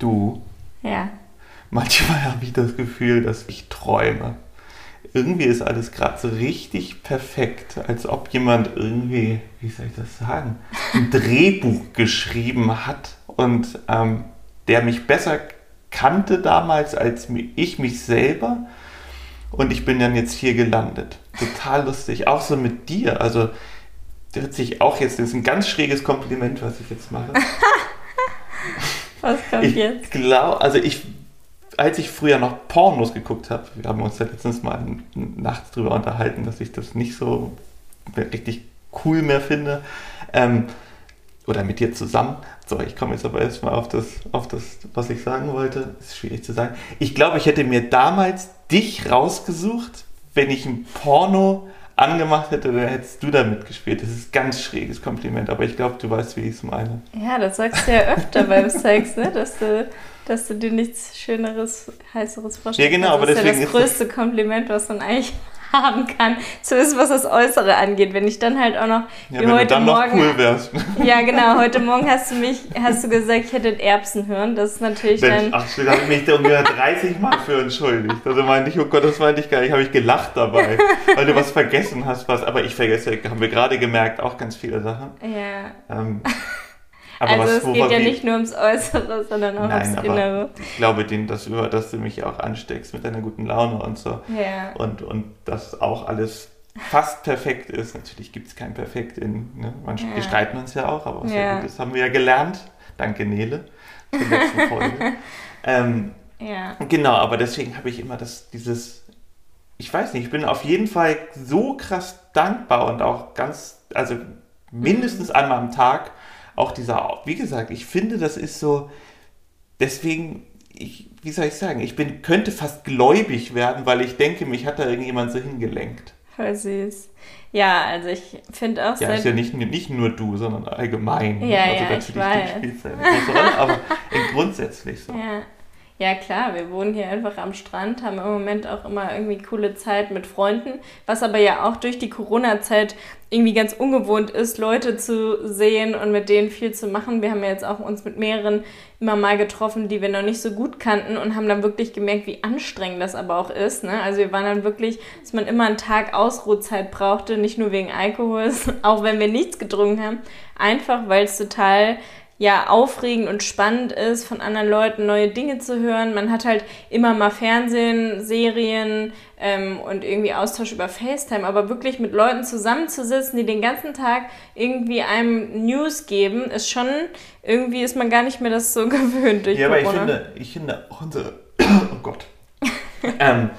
Du, Ja. manchmal habe ich das Gefühl, dass ich träume. Irgendwie ist alles gerade so richtig perfekt, als ob jemand irgendwie, wie soll ich das sagen, ein Drehbuch geschrieben hat und ähm, der mich besser kannte damals als ich mich selber. Und ich bin dann jetzt hier gelandet. Total lustig. Auch so mit dir. Also, das hört sich auch jetzt, das ist ein ganz schräges Kompliment, was ich jetzt mache. Was kommt Ich jetzt? glaube, also ich, als ich früher noch Pornos geguckt habe, wir haben uns ja letztens mal nachts drüber unterhalten, dass ich das nicht so richtig cool mehr finde. Ähm, oder mit dir zusammen. So, ich komme jetzt aber erstmal auf das, auf das, was ich sagen wollte. Ist schwierig zu sagen. Ich glaube, ich hätte mir damals dich rausgesucht, wenn ich ein Porno angemacht hätte, dann hättest du da mitgespielt. Das ist ein ganz schräges Kompliment, aber ich glaube, du weißt, wie ich es meine. Ja, das sagst du ja öfter beim Sex, ne? Dass du, dass du dir nichts Schöneres, Heißeres vorstellst. Ja, genau, aber das ist deswegen das ist das- größte Kompliment, was man eigentlich haben kann. Zumindest was das Äußere angeht. Wenn ich dann halt auch noch, Ja, wie wenn du heute dann noch Morgen. cool wärst. Ja, genau, heute Morgen hast du mich, hast du gesagt, ich hätte ein Erbsenhirn. Das ist natürlich Mensch, dann. ach, da habe ich mich da ungefähr 30 Mal für entschuldigt. Also meinte ich, oh Gott, das meinte ich gar nicht, habe ich gelacht dabei, weil du was vergessen hast, was, aber ich vergesse, haben wir gerade gemerkt, auch ganz viele Sachen. Ja. Ähm, aber Also was, es geht ja wir- nicht nur ums Äußere, sondern auch Nein, ums Innere. ich glaube, den, dass, über, dass du mich auch ansteckst mit deiner guten Laune und so. Ja. Und, und dass auch alles fast perfekt ist. Natürlich gibt es kein Perfekt in, ne? Man, Ja. Wir streiten uns ja auch, aber was ja. Ja. gut ist, haben wir ja gelernt. Danke, Nele, zur letzten Folge. ähm, Ja. Genau, aber deswegen habe ich immer das, dieses, ich weiß nicht, ich bin auf jeden Fall so krass dankbar und auch ganz, also mindestens einmal am Tag, auch dieser, wie gesagt, ich finde, das ist so, deswegen, ich, wie soll ich sagen, ich bin, könnte fast gläubig werden, weil ich denke, mich hat da irgendjemand so hingelenkt. Voll süß. Ja, also ich finde auch Ja, ist ja nicht, nicht nur du, sondern allgemein. Ja, also ja, ich natürlich, weiß. Eine große Rolle, aber grundsätzlich so. Ja. Ja, klar, wir wohnen hier einfach am Strand, haben im Moment auch immer irgendwie coole Zeit mit Freunden, was aber ja auch durch die Corona-Zeit irgendwie ganz ungewohnt ist, Leute zu sehen und mit denen viel zu machen. Wir haben ja jetzt auch uns mit mehreren immer mal getroffen, die wir noch nicht so gut kannten und haben dann wirklich gemerkt, wie anstrengend das aber auch ist. Ne? Also wir waren dann wirklich, dass man immer einen Tag Ausruhzeit brauchte, nicht nur wegen Alkohols, auch wenn wir nichts getrunken haben, einfach weil es total ja aufregend und spannend ist, von anderen Leuten neue Dinge zu hören. Man hat halt immer mal Fernsehen, Serien ähm, und irgendwie Austausch über FaceTime, aber wirklich mit Leuten zusammenzusitzen, die den ganzen Tag irgendwie einem News geben, ist schon, irgendwie ist man gar nicht mehr das so gewöhnt Ja, aber ich finde, ich finde unsere. Oh Gott. ähm,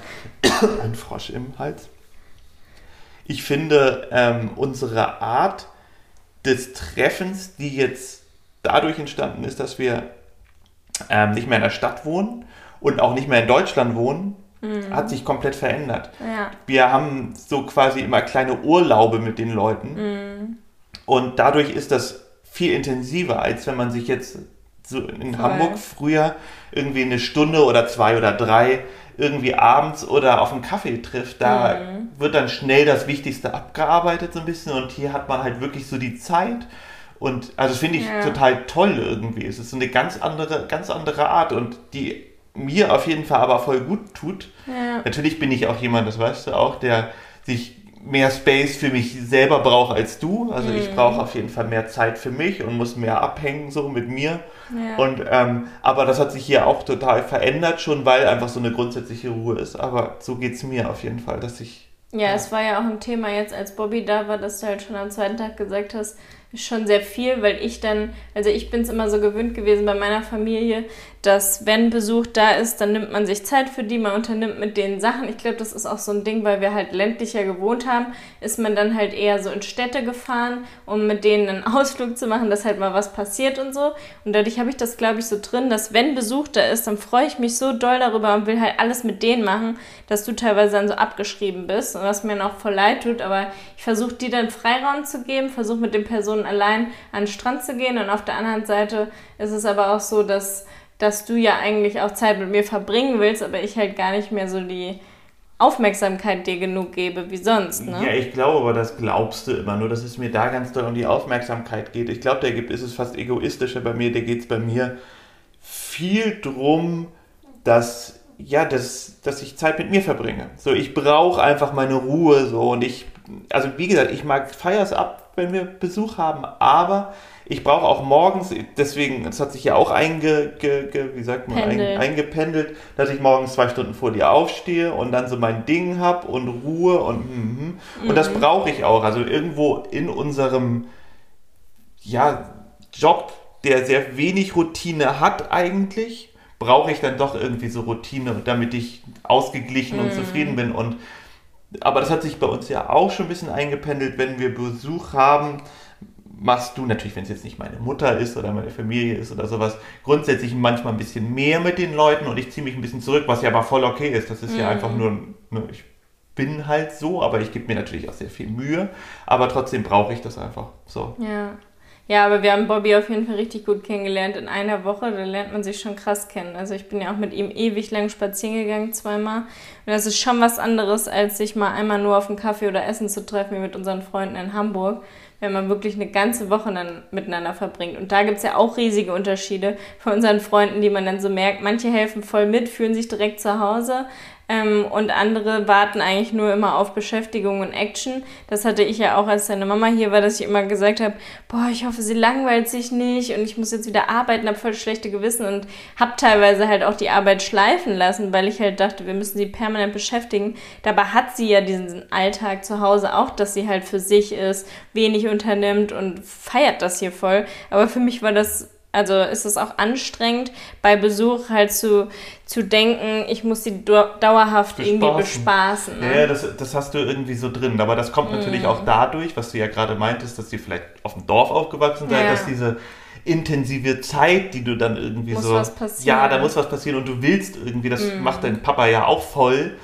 ein Frosch im Hals. Ich finde ähm, unsere Art des Treffens, die jetzt dadurch entstanden ist, dass wir ähm, nicht mehr in der Stadt wohnen und auch nicht mehr in Deutschland wohnen, hat sich komplett verändert. ja, Wir haben so quasi immer kleine Urlaube mit den Leuten. Mhm. Und dadurch ist das viel intensiver, als wenn man sich jetzt so in Voll. Hamburg früher irgendwie eine Stunde oder zwei oder drei irgendwie abends oder auf einen Kaffee trifft. Da Mhm. wird dann schnell das Wichtigste abgearbeitet so ein bisschen und hier hat man halt wirklich so die Zeit. Und also das finde ich Ja. total toll irgendwie. Es ist so eine ganz andere, ganz andere Art und die mir auf jeden Fall aber voll gut tut. ja, Natürlich bin ich auch jemand, das weißt du auch, der sich mehr Space für mich selber braucht als du. Also ich Mhm. brauche auf jeden Fall mehr Zeit für mich und muss mehr abhängen so mit mir. ja. Und ähm, aber das hat sich hier auch total verändert schon, weil einfach so eine grundsätzliche Ruhe ist. Aber so geht es mir auf jeden Fall, dass ich Ja, es war ja auch ein Thema jetzt, als Bobby da war, dass du halt schon am zweiten Tag gesagt hast, schon sehr viel, weil ich dann, also ich bin es immer so gewöhnt gewesen bei meiner Familie, dass wenn Besuch da ist, dann nimmt man sich Zeit für die, man unternimmt mit denen Sachen. Ich glaube, das ist auch so ein Ding, weil wir halt ländlicher gewohnt haben, ist man dann halt eher so in Städte gefahren, um mit denen einen Ausflug zu machen, dass halt mal was passiert und so. Und dadurch habe ich das, glaube ich, so drin, dass wenn Besuch da ist, dann freue ich mich so doll darüber und will halt alles mit denen machen, dass du teilweise dann so abgeschrieben bist und was mir dann auch voll leid tut, aber ich versuche dir dann Freiraum zu geben, versuche mit den Personen allein an den Strand zu gehen und auf der anderen Seite ist es aber auch so, dass, dass du ja eigentlich auch Zeit mit mir verbringen willst, aber ich halt gar nicht mehr so die Aufmerksamkeit dir genug gebe wie sonst, ne? Ja, ich glaube, aber das glaubst du immer nur, dass es mir da ganz doll um die Aufmerksamkeit geht. Ich glaube, da ist es fast egoistischer bei mir, da geht es bei mir viel drum, dass ja, dass, dass ich Zeit mit mir verbringe. So, ich brauche einfach meine Ruhe so und ich, also wie gesagt, ich mag Feiers ab, wenn wir Besuch haben, aber ich brauche auch morgens, deswegen, es hat sich ja auch einge, ge, ge, wie sagt man, ein, eingependelt, dass ich morgens zwei Stunden vor dir aufstehe und dann so mein Ding habe und Ruhe und mhm. und mhm. das brauche ich auch. Also irgendwo in unserem ja, Job, der sehr wenig Routine hat eigentlich, brauche ich dann doch irgendwie so Routine, damit ich ausgeglichen mhm. und zufrieden bin. Und aber das hat sich bei uns ja auch schon ein bisschen eingependelt, wenn wir Besuch haben machst du natürlich, wenn es jetzt nicht meine Mutter ist oder meine Familie ist oder sowas, grundsätzlich manchmal ein bisschen mehr mit den Leuten und ich ziehe mich ein bisschen zurück, was ja aber voll okay ist. Das ist mhm. ja einfach nur, nur, ich bin halt so, aber ich gebe mir natürlich auch sehr viel Mühe, aber trotzdem brauche ich das einfach so. Ja. Ja, aber wir haben Bobby auf jeden Fall richtig gut kennengelernt in einer Woche. Da lernt man sich schon krass kennen. Also ich bin ja auch mit ihm ewig lang spazieren gegangen, zweimal. Und das ist schon was anderes, als sich mal einmal nur auf einen Kaffee oder Essen zu treffen, wie mit unseren Freunden in Hamburg wenn man wirklich eine ganze Woche dann miteinander verbringt. Und da gibt es ja auch riesige Unterschiede von unseren Freunden, die man dann so merkt. Manche helfen voll mit, fühlen sich direkt zu Hause. Ähm, und andere warten eigentlich nur immer auf Beschäftigung und Action. Das hatte ich ja auch, als deine Mama hier war, dass ich immer gesagt habe, boah, ich hoffe, sie langweilt sich nicht und ich muss jetzt wieder arbeiten, habe voll schlechte Gewissen und habe teilweise halt auch die Arbeit schleifen lassen, weil ich halt dachte, wir müssen sie permanent beschäftigen. Dabei hat sie ja diesen Alltag zu Hause auch, dass sie halt für sich ist, wenig unternimmt und feiert das hier voll. Aber für mich war das also ist es auch anstrengend, bei Besuch halt zu, zu denken, ich muss sie dauerhaft bespaßen. irgendwie bespaßen. Ne? Ja, das, das hast du irgendwie so drin. Aber das kommt mm. natürlich auch dadurch, was du ja gerade meintest, dass sie vielleicht auf dem Dorf aufgewachsen seid, ja. dass diese intensive Zeit, die du dann irgendwie muss so. Was passieren. Ja, da muss was passieren und du willst irgendwie, das mm. macht dein Papa ja auch voll.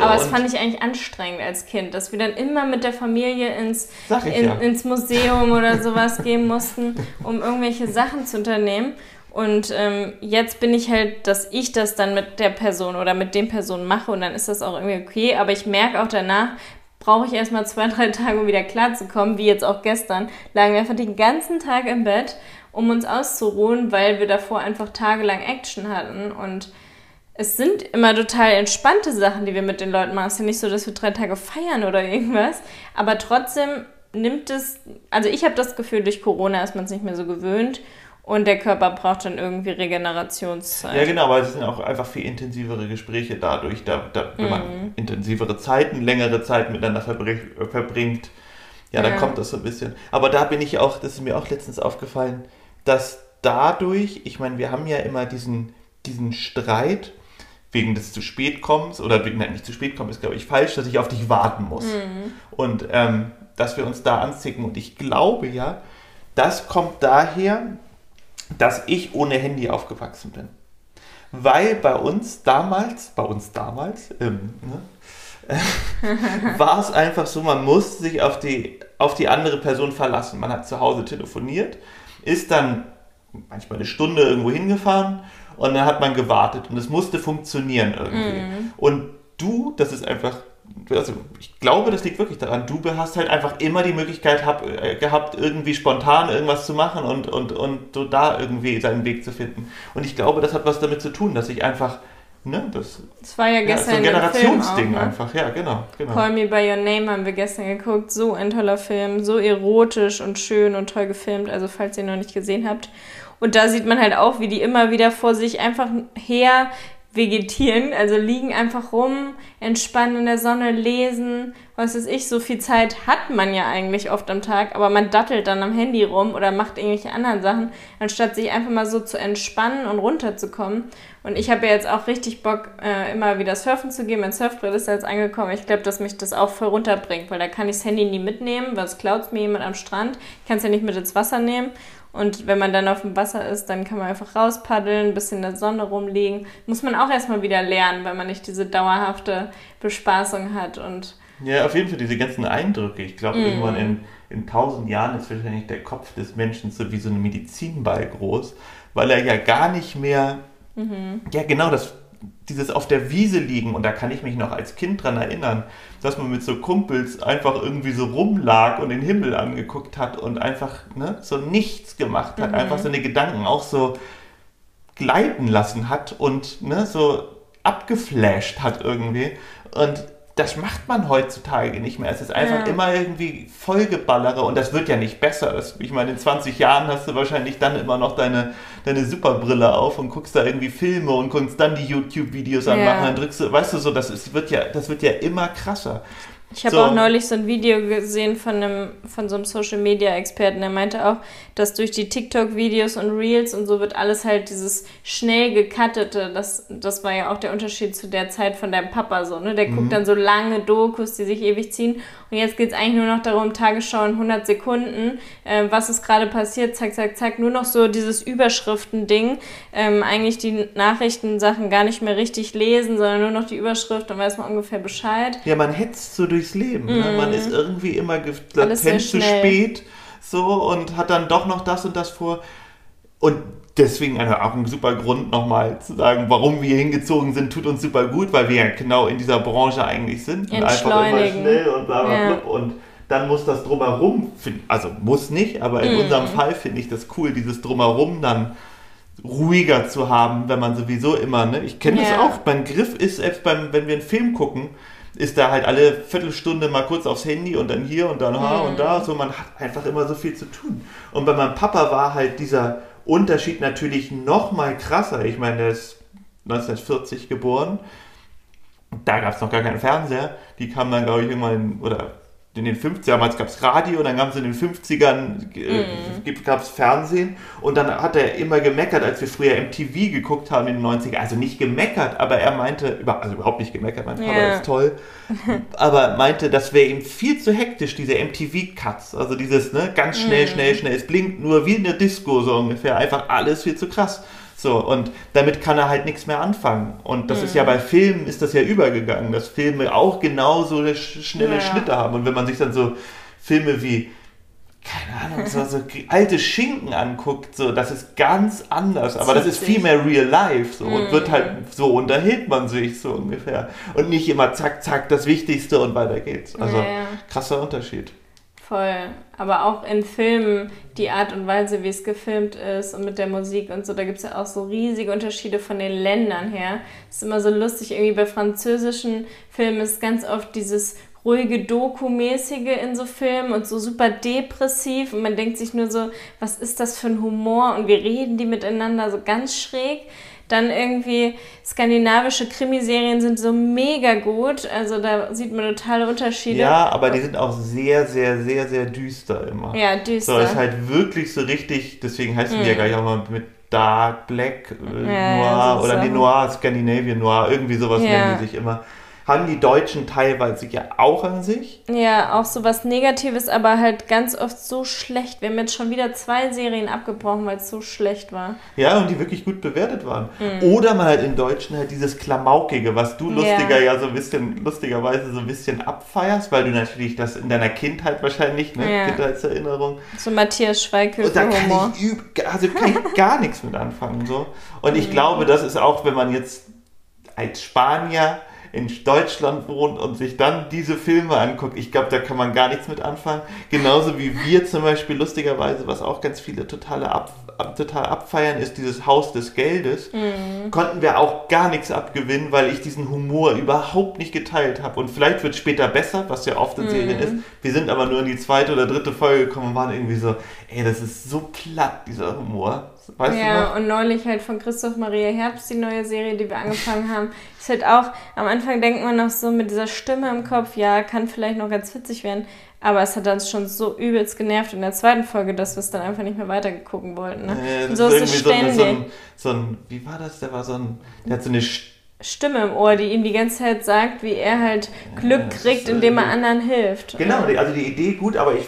So, Aber das fand ich eigentlich anstrengend als Kind, dass wir dann immer mit der Familie ins, in, ja. ins Museum oder sowas gehen mussten, um irgendwelche Sachen zu unternehmen. Und ähm, jetzt bin ich halt, dass ich das dann mit der Person oder mit den Personen mache und dann ist das auch irgendwie okay. Aber ich merke auch danach, brauche ich erstmal zwei, drei Tage, um wieder klarzukommen, wie jetzt auch gestern, lagen wir einfach den ganzen Tag im Bett, um uns auszuruhen, weil wir davor einfach tagelang Action hatten und es sind immer total entspannte Sachen, die wir mit den Leuten machen. Es ist ja nicht so, dass wir drei Tage feiern oder irgendwas. Aber trotzdem nimmt es, also ich habe das Gefühl, durch Corona ist man es nicht mehr so gewöhnt. Und der Körper braucht dann irgendwie Regenerationszeit. Ja, genau, weil es sind auch einfach viel intensivere Gespräche dadurch, da, da wenn man mhm. intensivere Zeiten, längere Zeit miteinander verbringt. Ja, dann ja. kommt das so ein bisschen. Aber da bin ich auch, das ist mir auch letztens aufgefallen, dass dadurch, ich meine, wir haben ja immer diesen, diesen Streit wegen des zu spät kommens oder wegen, nein, nicht zu spät kommen ist, glaube ich, falsch, dass ich auf dich warten muss. Mhm. Und ähm, dass wir uns da anzicken. Und ich glaube ja, das kommt daher, dass ich ohne Handy aufgewachsen bin. Weil bei uns damals, bei uns damals, ähm, ne, war es einfach so, man musste sich auf die, auf die andere Person verlassen. Man hat zu Hause telefoniert, ist dann manchmal eine Stunde irgendwo hingefahren und dann hat man gewartet und es musste funktionieren irgendwie. Mm. Und du, das ist einfach, also ich glaube, das liegt wirklich daran, du hast halt einfach immer die Möglichkeit hab, äh, gehabt, irgendwie spontan irgendwas zu machen und, und, und so da irgendwie seinen Weg zu finden. Und ich glaube, das hat was damit zu tun, dass ich einfach Ne, das, das war ja gestern ja, so ein Generationsding auch, ne? einfach, ja, genau, genau. Call Me By Your Name haben wir gestern geguckt. So ein toller Film, so erotisch und schön und toll gefilmt. Also, falls ihr ihn noch nicht gesehen habt. Und da sieht man halt auch, wie die immer wieder vor sich einfach her vegetieren, also liegen einfach rum, entspannen in der Sonne, lesen, was weiß ich, so viel Zeit hat man ja eigentlich oft am Tag, aber man dattelt dann am Handy rum oder macht irgendwelche anderen Sachen, anstatt sich einfach mal so zu entspannen und runterzukommen. Und ich habe ja jetzt auch richtig Bock, äh, immer wieder surfen zu gehen. Mein Surfbrett ist jetzt angekommen. Ich glaube, dass mich das auch voll runterbringt, weil da kann ich das Handy nie mitnehmen, weil es klaut mir jemand am Strand. Ich kann es ja nicht mit ins Wasser nehmen. Und wenn man dann auf dem Wasser ist, dann kann man einfach rauspaddeln, ein bisschen in der Sonne rumliegen. Muss man auch erstmal wieder lernen, weil man nicht diese dauerhafte Bespaßung hat. Und ja, auf jeden Fall diese ganzen Eindrücke. Ich glaube, mm. irgendwann in, in tausend Jahren ist wahrscheinlich der Kopf des Menschen so wie so ein Medizinball groß, weil er ja gar nicht mehr, mhm. ja genau, das dieses auf der Wiese liegen, und da kann ich mich noch als Kind dran erinnern, dass man mit so Kumpels einfach irgendwie so rumlag und den Himmel angegucckt hat und einfach ne, so nichts gemacht hat, mhm. einfach so eine Gedanken, auch so gleiten lassen hat und ne, so abgeflasht hat irgendwie. Und das macht man heutzutage nicht mehr. Es ist einfach ja. immer irgendwie Vollgeballere und das wird ja nicht besser. Das, ich meine, in 20 Jahren hast du wahrscheinlich dann immer noch deine, deine Superbrille auf und guckst da irgendwie Filme und guckst dann die YouTube-Videos ja. anmachen, dann drückst du, weißt du so, das ist, wird ja, das wird ja immer krasser. Ich habe so. auch neulich so ein Video gesehen von einem von so einem Social Media Experten, der meinte auch, dass durch die TikTok Videos und Reels und so wird alles halt dieses schnell gekattete, das das war ja auch der Unterschied zu der Zeit von deinem Papa so, ne? Der mhm. guckt dann so lange Dokus, die sich ewig ziehen und jetzt geht es eigentlich nur noch darum, Tagesschau in 100 Sekunden, äh, was ist gerade passiert, zack, zack, zack, nur noch so dieses Überschriften-Ding, ähm, eigentlich die Nachrichtensachen gar nicht mehr richtig lesen, sondern nur noch die Überschrift, dann weiß man ungefähr Bescheid. Ja, man hetzt so durchs Leben, mm. ne? man mhm. ist irgendwie immer latent zu spät so und hat dann doch noch das und das vor und deswegen auch ein super Grund nochmal zu sagen, warum wir hingezogen sind, tut uns super gut, weil wir ja genau in dieser Branche eigentlich sind und einfach immer schnell und bla bla ja. bla und dann muss das drumherum, also muss nicht, aber in mm. unserem Fall finde ich das cool, dieses drumherum dann ruhiger zu haben, wenn man sowieso immer, ne? Ich kenne ja. das auch, mein Griff ist selbst beim, wenn wir einen Film gucken, ist da halt alle Viertelstunde mal kurz aufs Handy und dann hier und dann da und da, so man hat einfach immer so viel zu tun. Und bei meinem Papa war halt dieser Unterschied natürlich noch mal krasser. Ich meine, der ist 1940 geboren. Da gab es noch gar keinen Fernseher. Die kamen dann, glaube ich, irgendwann, oder in den 50ern, damals gab es Radio, dann gab es in den 50ern, äh, mm. gab es Fernsehen und dann hat er immer gemeckert, als wir früher MTV geguckt haben in den 90ern, also nicht gemeckert, aber er meinte, also überhaupt nicht gemeckert, mein Papa yeah. ist toll, aber meinte, das wäre ihm viel zu hektisch, diese MTV-Cuts, also dieses, ne, ganz schnell, mm. schnell, schnell, es blinkt nur wie in der Disco so ungefähr, einfach alles viel zu krass. So, und damit kann er halt nichts mehr anfangen. Und das mhm. ist ja mhm. bei Filmen ist das ja übergegangen, dass Filme auch genauso schnelle ja. Schnitte haben. Und wenn man sich dann so Filme wie, keine Ahnung, so, so alte Schinken anguckt, so, das ist ganz anders. Aber das ist viel mehr real life, so, und wird halt, mhm. so unterhält man sich so ungefähr. Und nicht immer zack, zack, das Wichtigste und weiter geht's. Also, krasser Unterschied. Voll. Aber auch in Filmen, die Art und Weise, wie es gefilmt ist und mit der Musik und so, da gibt es ja auch so riesige Unterschiede von den Ländern her. Das ist immer so lustig, irgendwie bei französischen Filmen ist ganz oft dieses ruhige Doku-mäßige in so Filmen und so super depressiv und man denkt sich nur so, was ist das für ein Humor und wie reden die miteinander so ganz schräg. Dann irgendwie skandinavische Krimiserien sind so mega gut. Also da sieht man totale Unterschiede. Ja, aber die sind auch sehr, sehr, sehr, sehr düster immer. Ja, düster. So ist halt wirklich so richtig, deswegen heißen mhm. die ja gleich auch mal mit Dark, Black, äh, ja, Noir oder nee, Noir, Scandinavian Noir, irgendwie sowas ja. nennen die sich immer haben die Deutschen teilweise ja auch an sich. Ja, auch so was Negatives, aber halt ganz oft so schlecht. Wir haben jetzt schon wieder zwei Serien abgebrochen, weil es so schlecht war. Ja, und die wirklich gut bewertet waren. Mhm. Oder man halt in Deutschen halt dieses Klamaukige, was du lustiger ja. ja so ein bisschen, lustigerweise so ein bisschen abfeierst, weil du natürlich das in deiner Kindheit wahrscheinlich, ne, ja. Kindheitserinnerung. So Matthias Schweighöfer Und da kann ich, also kann ich gar nichts mit anfangen. So. Und ich mhm. glaube, das ist auch, wenn man jetzt als Spanier in Deutschland wohnt und sich dann diese Filme anguckt, ich glaube, da kann man gar nichts mit anfangen. Genauso wie wir zum Beispiel lustigerweise, was auch ganz viele totale ab, total abfeiern, ist dieses Haus des Geldes. Mhm. Konnten wir auch gar nichts abgewinnen, weil ich diesen Humor überhaupt nicht geteilt habe. Und vielleicht wird es später besser, was ja oft in mhm. Serien ist. Wir sind aber nur in die zweite oder dritte Folge gekommen und waren irgendwie so, ey, das ist so platt, dieser Humor. Weißt ja, und neulich halt von Christoph Maria Herbst, die neue Serie, die wir angefangen haben. Ist halt auch, am Anfang denkt man noch so mit dieser Stimme im Kopf, ja, kann vielleicht noch ganz witzig werden. Aber es hat uns schon so übelst genervt in der zweiten Folge, dass wir es dann einfach nicht mehr weitergegucken wollten. Ne? Ja, und so ist, es ständig. So ein, so ein, wie war das? Der war so ein, der hat so eine Stimme im Ohr, die ihm die ganze Zeit sagt, wie er halt Glück ja, kriegt, indem er anderen hilft. Genau, also die Idee gut, aber ich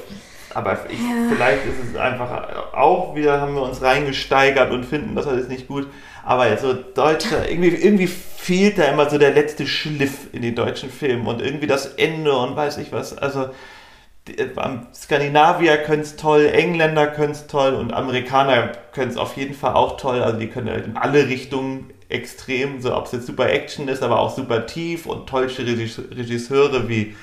aber ich, ja. vielleicht ist es einfach auch wieder, haben wir uns reingesteigert und finden das alles nicht gut. Aber so deutscher, irgendwie, irgendwie fehlt da immer so der letzte Schliff in den deutschen Filmen und irgendwie das Ende und weiß ich was. Also Skandinavier können es toll, Engländer können es toll und Amerikaner können es auf jeden Fall auch toll. Also die können halt in alle Richtungen extrem, so ob es jetzt super Action ist, aber auch super tief und tollste Regisseure wie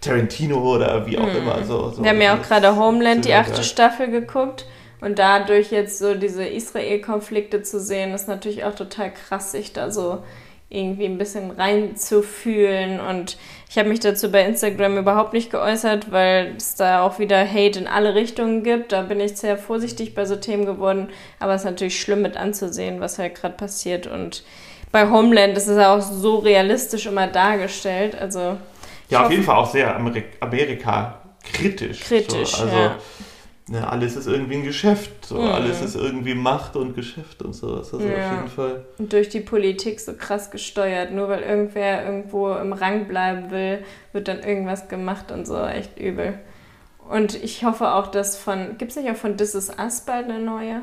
Tarantino oder wie auch mm. immer. So, so Wir haben ja auch gerade Homeland, die achte Staffel, geguckt. Und dadurch jetzt so diese Israel-Konflikte zu sehen, ist natürlich auch total krass, sich da so irgendwie ein bisschen reinzufühlen. Und ich habe mich dazu bei Instagram überhaupt nicht geäußert, weil es da auch wieder Hate in alle Richtungen gibt. Da bin ich sehr vorsichtig bei so Themen geworden. Aber es ist natürlich schlimm mit anzusehen, was halt gerade passiert. Und bei Homeland ist es auch so realistisch immer dargestellt. Also ja, auf jeden Fall auch sehr Amerik Amerika kritisch. Kritisch, so. also, ja. Ne, alles ist irgendwie ein Geschäft. So. Mhm. Alles ist irgendwie Macht und Geschäft und sowas. Also Ja. auf jeden Fall. Und durch die Politik so krass gesteuert. Nur weil irgendwer irgendwo im Rang bleiben will, wird dann irgendwas gemacht und so. Echt übel. Und ich hoffe auch, dass von. Gibt es nicht auch von This Is Us bald eine neue?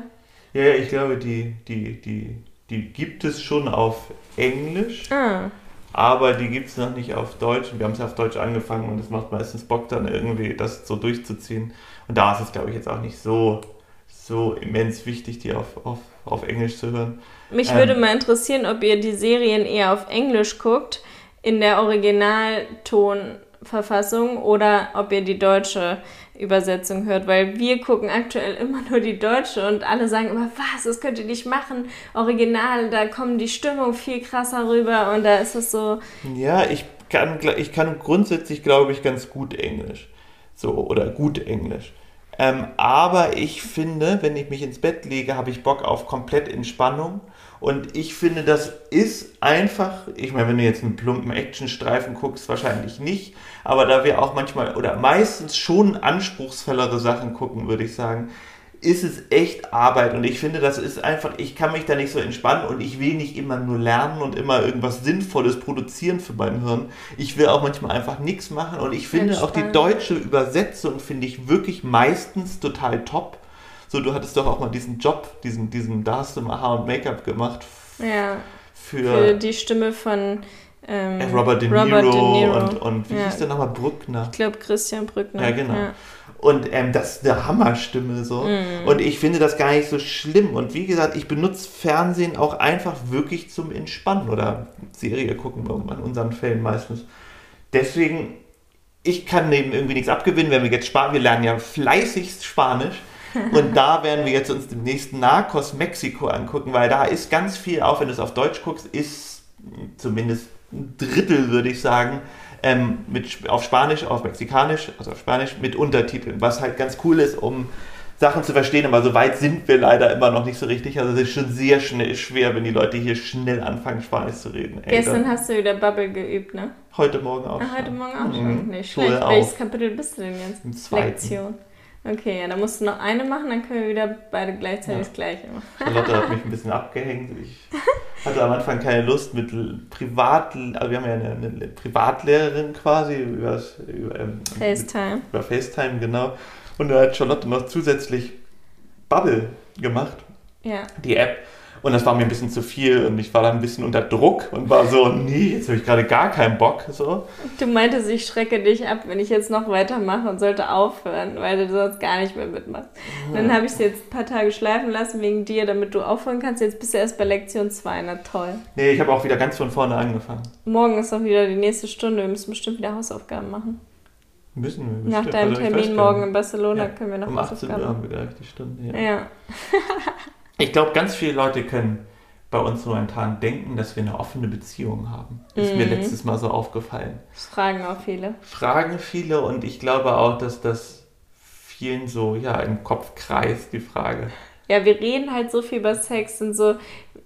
Ja, ja, ich glaube, die, die, die, die gibt es schon auf Englisch, Ah. aber die gibt es noch nicht auf Deutsch. Wir haben es ja auf Deutsch angefangen und es macht meistens Bock dann irgendwie, das so durchzuziehen. Und da ist es, glaube ich, jetzt auch nicht so, so immens wichtig, die auf, auf, auf Englisch zu hören. Mich Ähm. würde mal interessieren, ob ihr die Serien eher auf Englisch guckt, in der Originaltonverfassung, oder ob ihr die deutsche Übersetzung hört, weil wir gucken aktuell immer nur die deutsche und alle sagen immer, was, das könnt ihr nicht machen, Original, da kommen die Stimmung viel krasser rüber und da ist es so, Ja, ich kann, ich kann grundsätzlich, glaube ich, ganz gut Englisch. So, oder gut Englisch. Ähm, aber ich finde, wenn ich mich ins Bett lege, habe ich Bock auf komplett Entspannung. Und ich finde, das ist einfach, ich meine, wenn du jetzt einen plumpen Actionstreifen guckst, wahrscheinlich nicht. Aber da wir auch manchmal oder meistens schon anspruchsvollere Sachen gucken, würde ich sagen, ist es echt Arbeit. Und ich finde, das ist einfach, ich kann mich da nicht so entspannen und ich will nicht immer nur lernen und immer irgendwas Sinnvolles produzieren für mein Hirn. Ich will auch manchmal einfach nichts machen. Und ich finde auch die deutsche Übersetzung finde ich wirklich meistens total top. So, du hattest doch auch mal diesen Job, diesen, diesen, da hast du mal Haar und Make-up gemacht ja, für, für die Stimme von ähm, äh, Robert De Niro, Robert De Niro. und, und wie Ja. hieß der nochmal? Brückner. Ich glaube Christian Brückner. Ja, genau. Und ähm, das ist eine Hammerstimme so. Und ich finde das gar nicht so schlimm. Und wie gesagt, ich benutze Fernsehen auch einfach wirklich zum Entspannen oder Serie gucken in unseren Fällen meistens. Deswegen, ich kann dem irgendwie nichts abgewinnen, wenn wir jetzt sparen. Wir lernen ja fleißigst Spanisch. Und da werden wir jetzt uns demnächst Narcos Mexiko angucken, weil da ist ganz viel, auch wenn du es auf Deutsch guckst, ist zumindest ein Drittel, würde ich sagen, ähm, mit, auf Spanisch, auf Mexikanisch, also auf Spanisch mit Untertiteln, was halt ganz cool ist, um Sachen zu verstehen, aber so weit sind wir leider immer noch nicht so richtig. Also es ist schon sehr schnell schwer, wenn die Leute hier schnell anfangen, Spanisch zu reden. Ey, Gestern hast du wieder Bubble geübt, ne? heute Morgen auch. Ah, heute. Morgen auch Mhm. schon. Nicht Schule schlecht. Welches Kapitel bist du denn jetzt? Im zweiten. Lektion. Okay, ja, dann musst du noch eine machen, dann können wir wieder beide gleichzeitig Ja. das gleiche machen. Charlotte hat mich ein bisschen abgehängt. Ich hatte am Anfang keine Lust mit Privat, also wir haben ja eine, eine Privatlehrerin quasi über, über, ähm, FaceTime. über FaceTime, genau. Und da hat Charlotte noch zusätzlich Bubble gemacht, Ja. die App. Und das war mir ein bisschen zu viel und ich war dann ein bisschen unter Druck und war so, nee, jetzt habe ich gerade gar keinen Bock. So. Du meintest, ich schrecke dich ab, wenn ich jetzt noch weitermache und sollte aufhören, weil du sonst gar nicht mehr mitmachst. Und Dann habe ich es jetzt ein paar Tage schleifen lassen wegen dir, damit du aufhören kannst. Jetzt bist du erst bei Lektion 2, na toll. Nee, ich habe auch wieder ganz von vorne angefangen. Morgen ist auch wieder die nächste Stunde. Wir müssen bestimmt wieder Hausaufgaben machen. Müssen wir Nach bestimmt. deinem Also Termin morgen in Barcelona Ja, können wir noch Um 18 Uhr Hausaufgaben haben wir gleich die Stunde. Ja. Ja. Ich glaube, ganz viele Leute können bei uns momentan denken, dass wir eine offene Beziehung haben. Ist mir Mhm. letztes Mal so aufgefallen. Das fragen auch viele. Fragen viele und ich glaube auch, dass das vielen so ja, im Kopf kreist, die Frage. Ja, wir reden halt so viel über Sex, sind so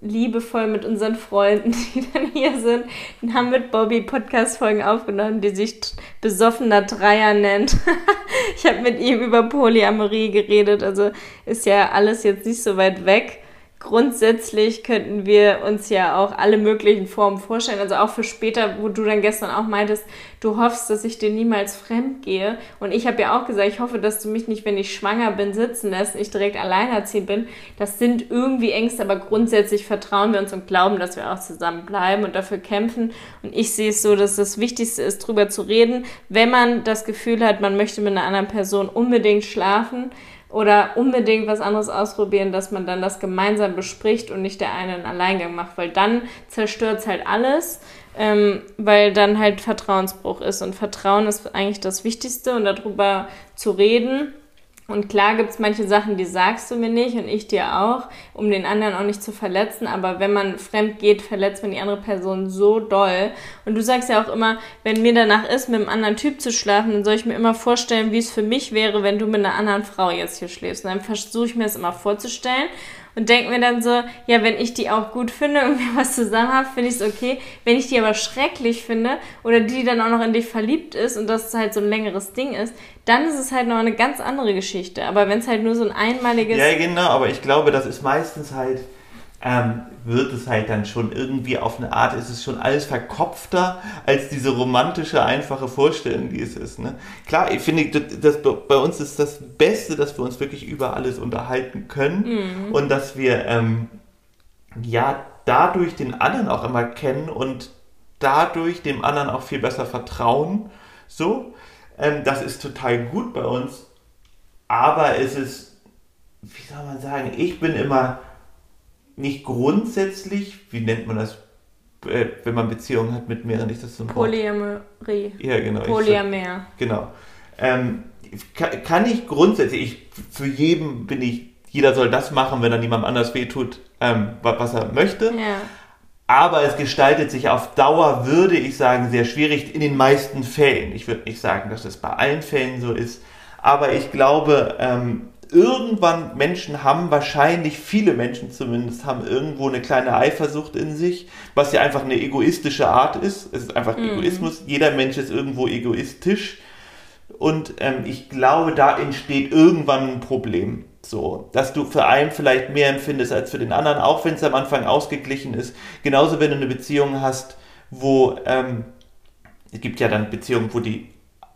liebevoll mit unseren Freunden, die dann hier sind. Und haben mit Bobby Podcast-Folgen aufgenommen, die sich besoffener Dreier nennt. ich habe mit ihm über Polyamorie geredet, also ist ja alles jetzt nicht so weit weg. Grundsätzlich könnten wir uns ja auch alle möglichen Formen vorstellen, also auch für später, wo du dann gestern auch meintest, du hoffst, dass ich dir niemals fremd gehe. Und ich habe ja auch gesagt, ich hoffe, dass du mich nicht, wenn ich schwanger bin, sitzen lässt, ich direkt alleinerziehend bin. Das sind irgendwie Ängste, aber grundsätzlich vertrauen wir uns und glauben, dass wir auch zusammen bleiben und dafür kämpfen. Und ich sehe es so, dass das Wichtigste ist, drüber zu reden, wenn man das Gefühl hat, man möchte mit einer anderen Person unbedingt schlafen oder unbedingt was anderes ausprobieren, dass man dann das gemeinsam bespricht und nicht der eine einen Alleingang macht, weil dann zerstört es halt alles, ähm, weil dann halt Vertrauensbruch ist. Und Vertrauen ist eigentlich das Wichtigste und darüber zu reden Und klar gibt es manche Sachen, die sagst du mir nicht und ich dir auch, um den anderen auch nicht zu verletzen. Aber wenn man fremd geht, verletzt man die andere Person so doll. Und du sagst ja auch immer, wenn mir danach ist, mit einem anderen Typ zu schlafen, dann soll ich mir immer vorstellen, wie es für mich wäre, wenn du mit einer anderen Frau jetzt hier schläfst. Und dann versuche ich mir das immer vorzustellen und denke mir dann so, ja, wenn ich die auch gut finde und wir was zusammen haben, finde ich es okay. Wenn ich die aber schrecklich finde oder die dann auch noch in dich verliebt ist und das halt so ein längeres Ding ist, dann ist es halt noch eine ganz andere Geschichte. Aber wenn es halt nur so ein einmaliges... Ja, genau, aber ich glaube, das ist meistens halt ähm, wird es halt dann schon irgendwie auf eine Art, ist es schon alles verkopfter als diese romantische, einfache Vorstellung, die es ist. Ne? Klar, ich finde, das, bei uns ist das Beste, dass wir uns wirklich über alles unterhalten können mhm. und dass wir ähm, ja dadurch den anderen auch immer kennen und dadurch dem anderen auch viel besser vertrauen. So, ähm, das ist total gut bei uns, aber es ist, wie soll man sagen, ich bin immer nicht grundsätzlich, wie nennt man das, äh, wenn man Beziehungen hat mit mehreren, ist das so ein Polyamorie. Ja, genau. Polyamer. genau. Ähm, kann, kann ich grundsätzlich, ich, für jeden bin ich, jeder soll das machen, wenn er niemandem anders wehtut, ähm, was er möchte. Ja. Aber es gestaltet sich auf Dauer, würde ich sagen, sehr schwierig in den meisten Fällen. Ich würde nicht sagen, dass es bei allen Fällen so ist. Aber ich glaube, ähm, irgendwann Menschen haben, wahrscheinlich viele Menschen zumindest, haben irgendwo eine kleine Eifersucht in sich, was ja einfach eine egoistische Art ist. Es ist einfach mhm. Egoismus. Jeder Mensch ist irgendwo egoistisch. Und ähm, ich glaube, da entsteht irgendwann ein Problem. So, dass du für einen vielleicht mehr empfindest als für den anderen, auch wenn es am Anfang ausgeglichen ist. Genauso, wenn du eine Beziehung hast, wo ähm, es gibt ja dann Beziehungen, wo die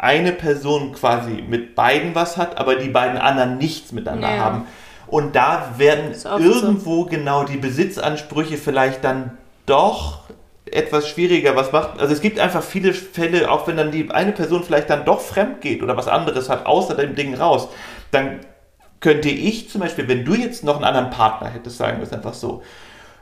eine Person quasi mit beiden was hat, aber die beiden anderen nichts miteinander ja. haben. Und da werden irgendwo so. genau die Besitzansprüche vielleicht dann doch etwas schwieriger. Was macht, also es gibt einfach viele Fälle, auch wenn dann die eine Person vielleicht dann doch fremd geht oder was anderes hat, außer dem Ding raus, dann könnte ich zum Beispiel, wenn du jetzt noch einen anderen Partner hättest, sagen wir es einfach so,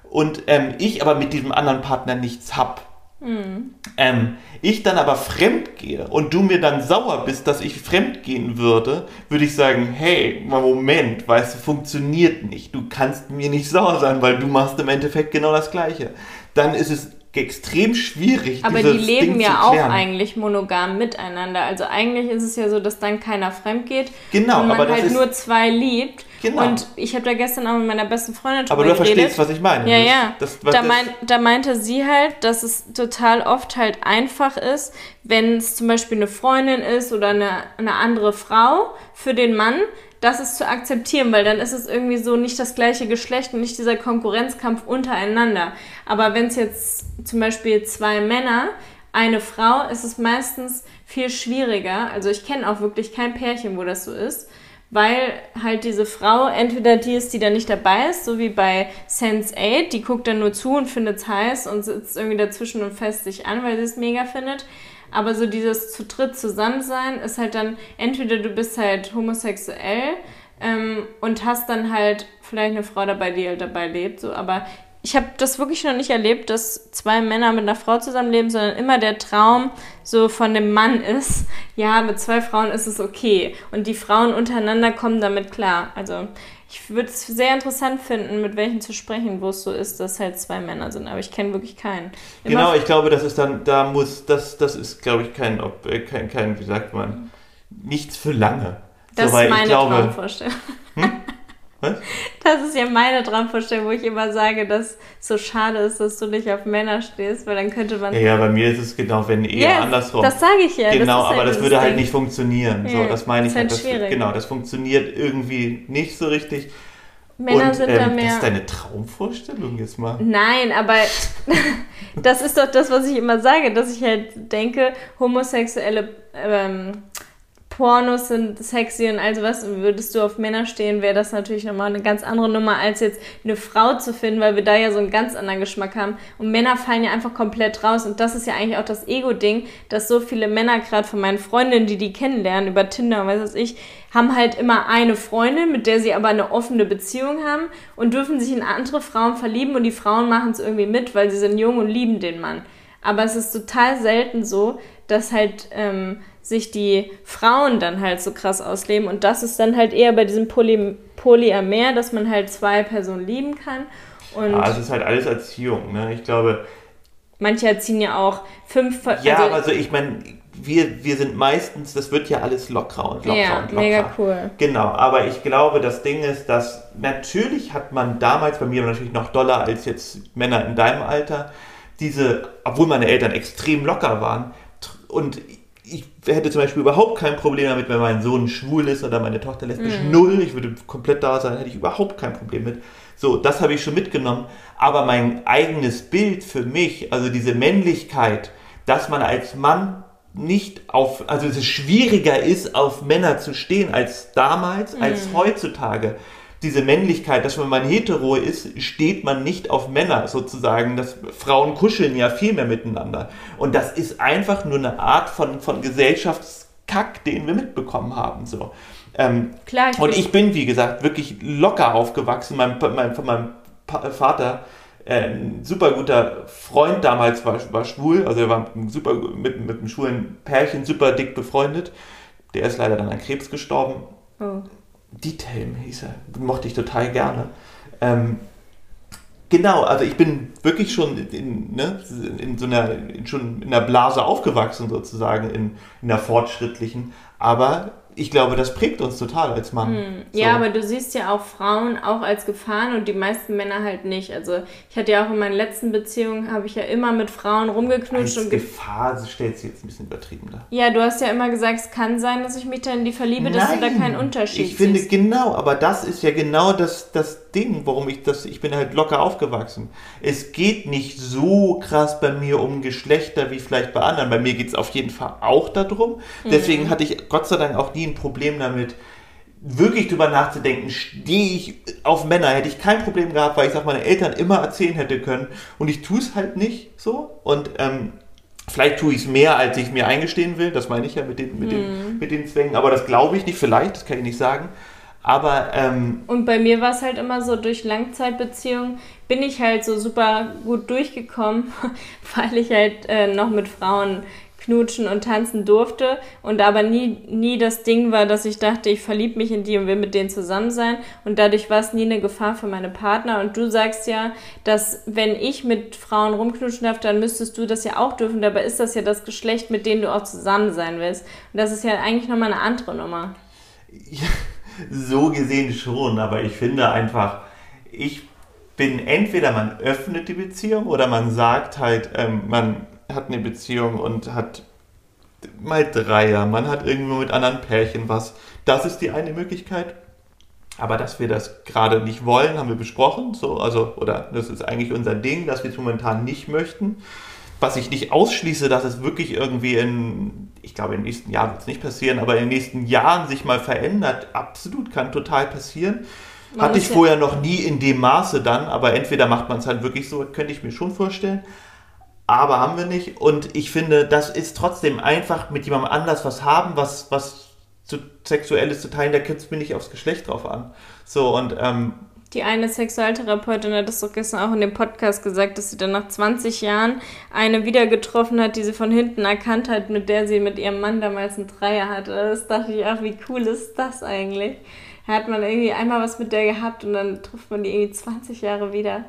und ähm, ich aber mit diesem anderen Partner nichts hab, Mhm. Ähm, ich dann aber fremd gehe und du mir dann sauer bist, dass ich fremd gehen würde, würde ich sagen, hey, Moment, weißt du, funktioniert nicht. Du kannst mir nicht sauer sein, weil du machst im Endeffekt genau das Gleiche. Dann ist es extrem schwierig. Aber die leben Ding ja auch eigentlich monogam miteinander. Also eigentlich ist es ja so, dass dann keiner fremd geht genau, und man aber halt nur zwei liebt. Genau. Und ich habe da gestern auch mit meiner besten Freundin drüber Aber du geredet. verstehst, was ich meine. Ja, ja. Das, das, da, mein, da meinte sie halt, dass es total oft halt einfach ist, wenn es zum Beispiel eine Freundin ist oder eine, eine andere Frau für den Mann, das ist zu akzeptieren, weil dann ist es irgendwie so nicht das gleiche Geschlecht und nicht dieser Konkurrenzkampf untereinander. Aber wenn es jetzt zum Beispiel zwei Männer, eine Frau, ist es meistens viel schwieriger. Also ich kenne auch wirklich kein Pärchen, wo das so ist weil halt diese Frau entweder die ist, die da nicht dabei ist, so wie bei Sense 8, die guckt dann nur zu und findet es heiß und sitzt irgendwie dazwischen und fässt sich an, weil sie es mega findet. Aber so dieses zu dritt zusammen sein ist halt dann, entweder du bist halt homosexuell ähm, und hast dann halt vielleicht eine Frau dabei, die halt dabei lebt, so, aber ich habe das wirklich noch nicht erlebt, dass zwei Männer mit einer Frau zusammenleben, sondern immer der Traum so von dem Mann ist, ja, mit zwei Frauen ist es okay. Und die Frauen untereinander kommen damit klar. Also ich würde es sehr interessant finden, mit welchen zu sprechen, wo es so ist, dass halt zwei Männer sind. Aber ich kenne wirklich keinen. Immer genau, ich glaube, das ist dann, da muss, das, das ist, glaube ich, kein, äh, kein, kein, wie sagt man, nichts für lange. Das so, ist meine glaube, Traumvorstellung. Was? Das ist ja meine Traumvorstellung, wo ich immer sage, dass es so schade ist, dass du nicht auf Männer stehst, weil dann könnte man. Ja, ja bei mir ist es genau, wenn eher yes, andersrum. Das sage ich ja. Genau, das aber halt das würde halt nicht funktionieren. Ja, so, das meine ich halt. Das, schwierig. genau, das funktioniert irgendwie nicht so richtig. Männer Und, sind ähm, da mehr. Das ist deine Traumvorstellung jetzt mal. Nein, aber das ist doch das, was ich immer sage, dass ich halt denke, homosexuelle ähm, Pornos sind sexy und all sowas. Würdest du auf Männer stehen, wäre das natürlich nochmal eine ganz andere Nummer, als jetzt eine Frau zu finden, weil wir da ja so einen ganz anderen Geschmack haben. Und Männer fallen ja einfach komplett raus. Und das ist ja eigentlich auch das Ego-Ding, dass so viele Männer, gerade von meinen Freundinnen, die die kennenlernen über Tinder und weiß was ich, haben halt immer eine Freundin, mit der sie aber eine offene Beziehung haben und dürfen sich in andere Frauen verlieben und die Frauen machen es irgendwie mit, weil sie sind jung und lieben den Mann. Aber es ist total selten so, dass halt ähm, sich die Frauen dann halt so krass ausleben. Und das ist dann halt eher bei diesem Poly Polyamer, dass man halt zwei Personen lieben kann. Und ja, es ist halt alles Erziehung. Ne? Ich glaube. Manche erziehen ja auch fünf. Ja, also, also ich meine, wir, wir sind meistens, das wird ja alles lockerer und lockerer ja, und lockerer. mega cool. Genau, aber ich glaube, das Ding ist, dass natürlich hat man damals, bei mir natürlich noch doller als jetzt Männer in deinem Alter, diese, obwohl meine Eltern extrem locker waren und hätte zum Beispiel überhaupt kein Problem damit, wenn mein Sohn schwul ist oder meine Tochter lesbisch. Mm. Null. Ich würde komplett da sein, hätte ich überhaupt kein Problem mit. So, das habe ich schon mitgenommen. Aber mein eigenes Bild für mich, also diese Männlichkeit, dass man als Mann nicht auf, also es schwieriger ist, auf Männer zu stehen als damals, mm. als heutzutage diese Männlichkeit, dass wenn man hetero ist, steht man nicht auf Männer sozusagen. dass Frauen kuscheln ja viel mehr miteinander. Und das ist einfach nur eine Art von, von Gesellschaftskack, den wir mitbekommen haben. So. Ähm, Klar, ich und ich bin, wie gesagt, wirklich locker aufgewachsen. Mein, mein, von meinem Vater, äh, ein super guter Freund damals war, war schwul, also er war super mit, mit einem schwulen Pärchen super dick befreundet. Der ist leider dann an Krebs gestorben. Oh. Detail hieß er. Mochte ich total gerne. Ähm, genau, also ich bin wirklich schon in, ne, in so einer, in, schon in einer Blase aufgewachsen sozusagen, in, in der fortschrittlichen. Aber ich glaube, das prägt uns total als Mann. Hm. Ja, so. aber du siehst ja auch Frauen auch als Gefahren und die meisten Männer halt nicht. Also ich hatte ja auch in meinen letzten Beziehungen, habe ich ja immer mit Frauen rumgeknutscht. Als und Gefahr stellt sie jetzt ein bisschen übertrieben da. Ja, du hast ja immer gesagt, es kann sein, dass ich mich da in die verliebe, Nein, dass du da keinen Unterschied Ich finde genau, aber das ist ja genau das, das Ding, warum ich das, ich bin halt locker aufgewachsen. Es geht nicht so krass bei mir um Geschlechter wie vielleicht bei anderen. Bei mir geht es auf jeden Fall auch darum. Mhm. Deswegen hatte ich Gott sei Dank auch nie ein Problem damit, wirklich drüber nachzudenken, stehe ich auf Männer, hätte ich kein Problem gehabt, weil ich es meine Eltern immer erzählen hätte können. Und ich tue es halt nicht so. Und ähm, vielleicht tue ich es mehr, als ich mir eingestehen will. Das meine ich ja mit den, mit, mm. den, mhm. mit den Zwängen. Aber das glaube ich nicht, vielleicht, das kann ich nicht sagen. Aber. Ähm, und bei mir war es halt immer so, durch Langzeitbeziehungen bin ich halt so super gut durchgekommen, weil ich halt äh, noch mit Frauen knutschen und tanzen durfte und aber nie, nie das Ding war, dass ich dachte, ich verliebe mich in die und will mit denen zusammen sein und dadurch war es nie eine Gefahr für meine Partner und du sagst ja, dass wenn ich mit Frauen rumknutschen darf, dann müsstest du das ja auch dürfen, dabei ist das ja das Geschlecht, mit dem du auch zusammen sein willst und das ist ja eigentlich nochmal eine andere Nummer. Ja, so gesehen schon, aber ich finde einfach, ich bin entweder man öffnet die Beziehung oder man sagt halt, ähm, man hat eine Beziehung und hat mal Dreier, man hat irgendwo mit anderen Pärchen was. Das ist die eine Möglichkeit. Aber dass wir das gerade nicht wollen, haben wir besprochen. So, also, oder das ist eigentlich unser Ding, dass wir es momentan nicht möchten. Was ich nicht ausschließe, dass es wirklich irgendwie in, ich glaube, im nächsten Jahr wird es nicht passieren, aber in den nächsten Jahren sich mal verändert. Absolut, kann total passieren. Man Hatte ich vorher noch nie in dem Maße dann, aber entweder macht man es halt wirklich so, könnte ich mir schon vorstellen aber haben wir nicht. Und ich finde, das ist trotzdem einfach mit jemandem anders was haben, was, was zu, Sexuelles zu teilen, da kommt es mir nicht aufs Geschlecht drauf an. So, und ähm, die eine Sexualtherapeutin hat das doch gestern auch in dem Podcast gesagt, dass sie dann nach 20 Jahren eine wieder getroffen hat, die sie von hinten erkannt hat, mit der sie mit ihrem Mann damals einen Dreier hatte. Das dachte ich auch, wie cool ist das eigentlich? Da hat man irgendwie einmal was mit der gehabt und dann trifft man die irgendwie 20 Jahre wieder.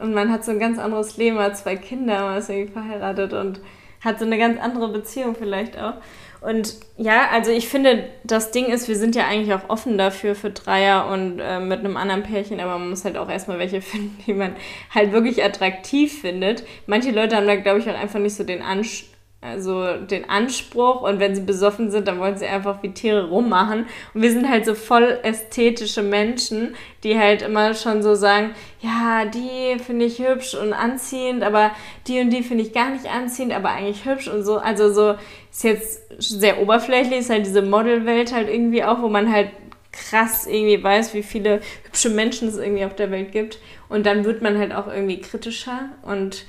Und man hat so ein ganz anderes Leben, hat zwei Kinder, man ist irgendwie verheiratet und hat so eine ganz andere Beziehung vielleicht auch. Und ja, also ich finde, das Ding ist, wir sind ja eigentlich auch offen dafür für Dreier und äh, mit einem anderen Pärchen, aber man muss halt auch erstmal welche finden, die man halt wirklich attraktiv findet. Manche Leute haben da, glaube ich, auch einfach nicht so den Anspruch also den Anspruch und wenn sie besoffen sind, dann wollen sie einfach wie Tiere rummachen. Und wir sind halt so voll ästhetische Menschen, die halt immer schon so sagen, ja, die finde ich hübsch und anziehend, aber die und die finde ich gar nicht anziehend, aber eigentlich hübsch und so. Also so ist jetzt sehr oberflächlich, ist halt diese Modelwelt halt irgendwie auch, wo man halt krass irgendwie weiß, wie viele hübsche Menschen es irgendwie auf der Welt gibt. Und dann wird man halt auch irgendwie kritischer und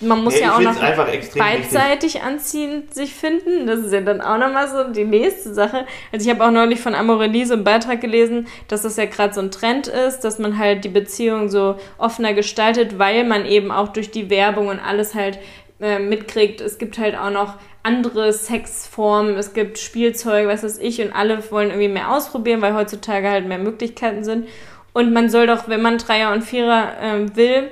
man muss ja, ja auch noch beidseitig anziehend sich finden. Das ist ja dann auch nochmal so die nächste Sache. Also ich habe auch neulich von Amorelie so einen Beitrag gelesen, dass das ja gerade so ein Trend ist, dass man halt die Beziehung so offener gestaltet, weil man eben auch durch die Werbung und alles halt äh, mitkriegt. Es gibt halt auch noch andere Sexformen, es gibt Spielzeug, was weiß ich, und alle wollen irgendwie mehr ausprobieren, weil heutzutage halt mehr Möglichkeiten sind. Und man soll doch, wenn man Dreier und Vierer äh, will,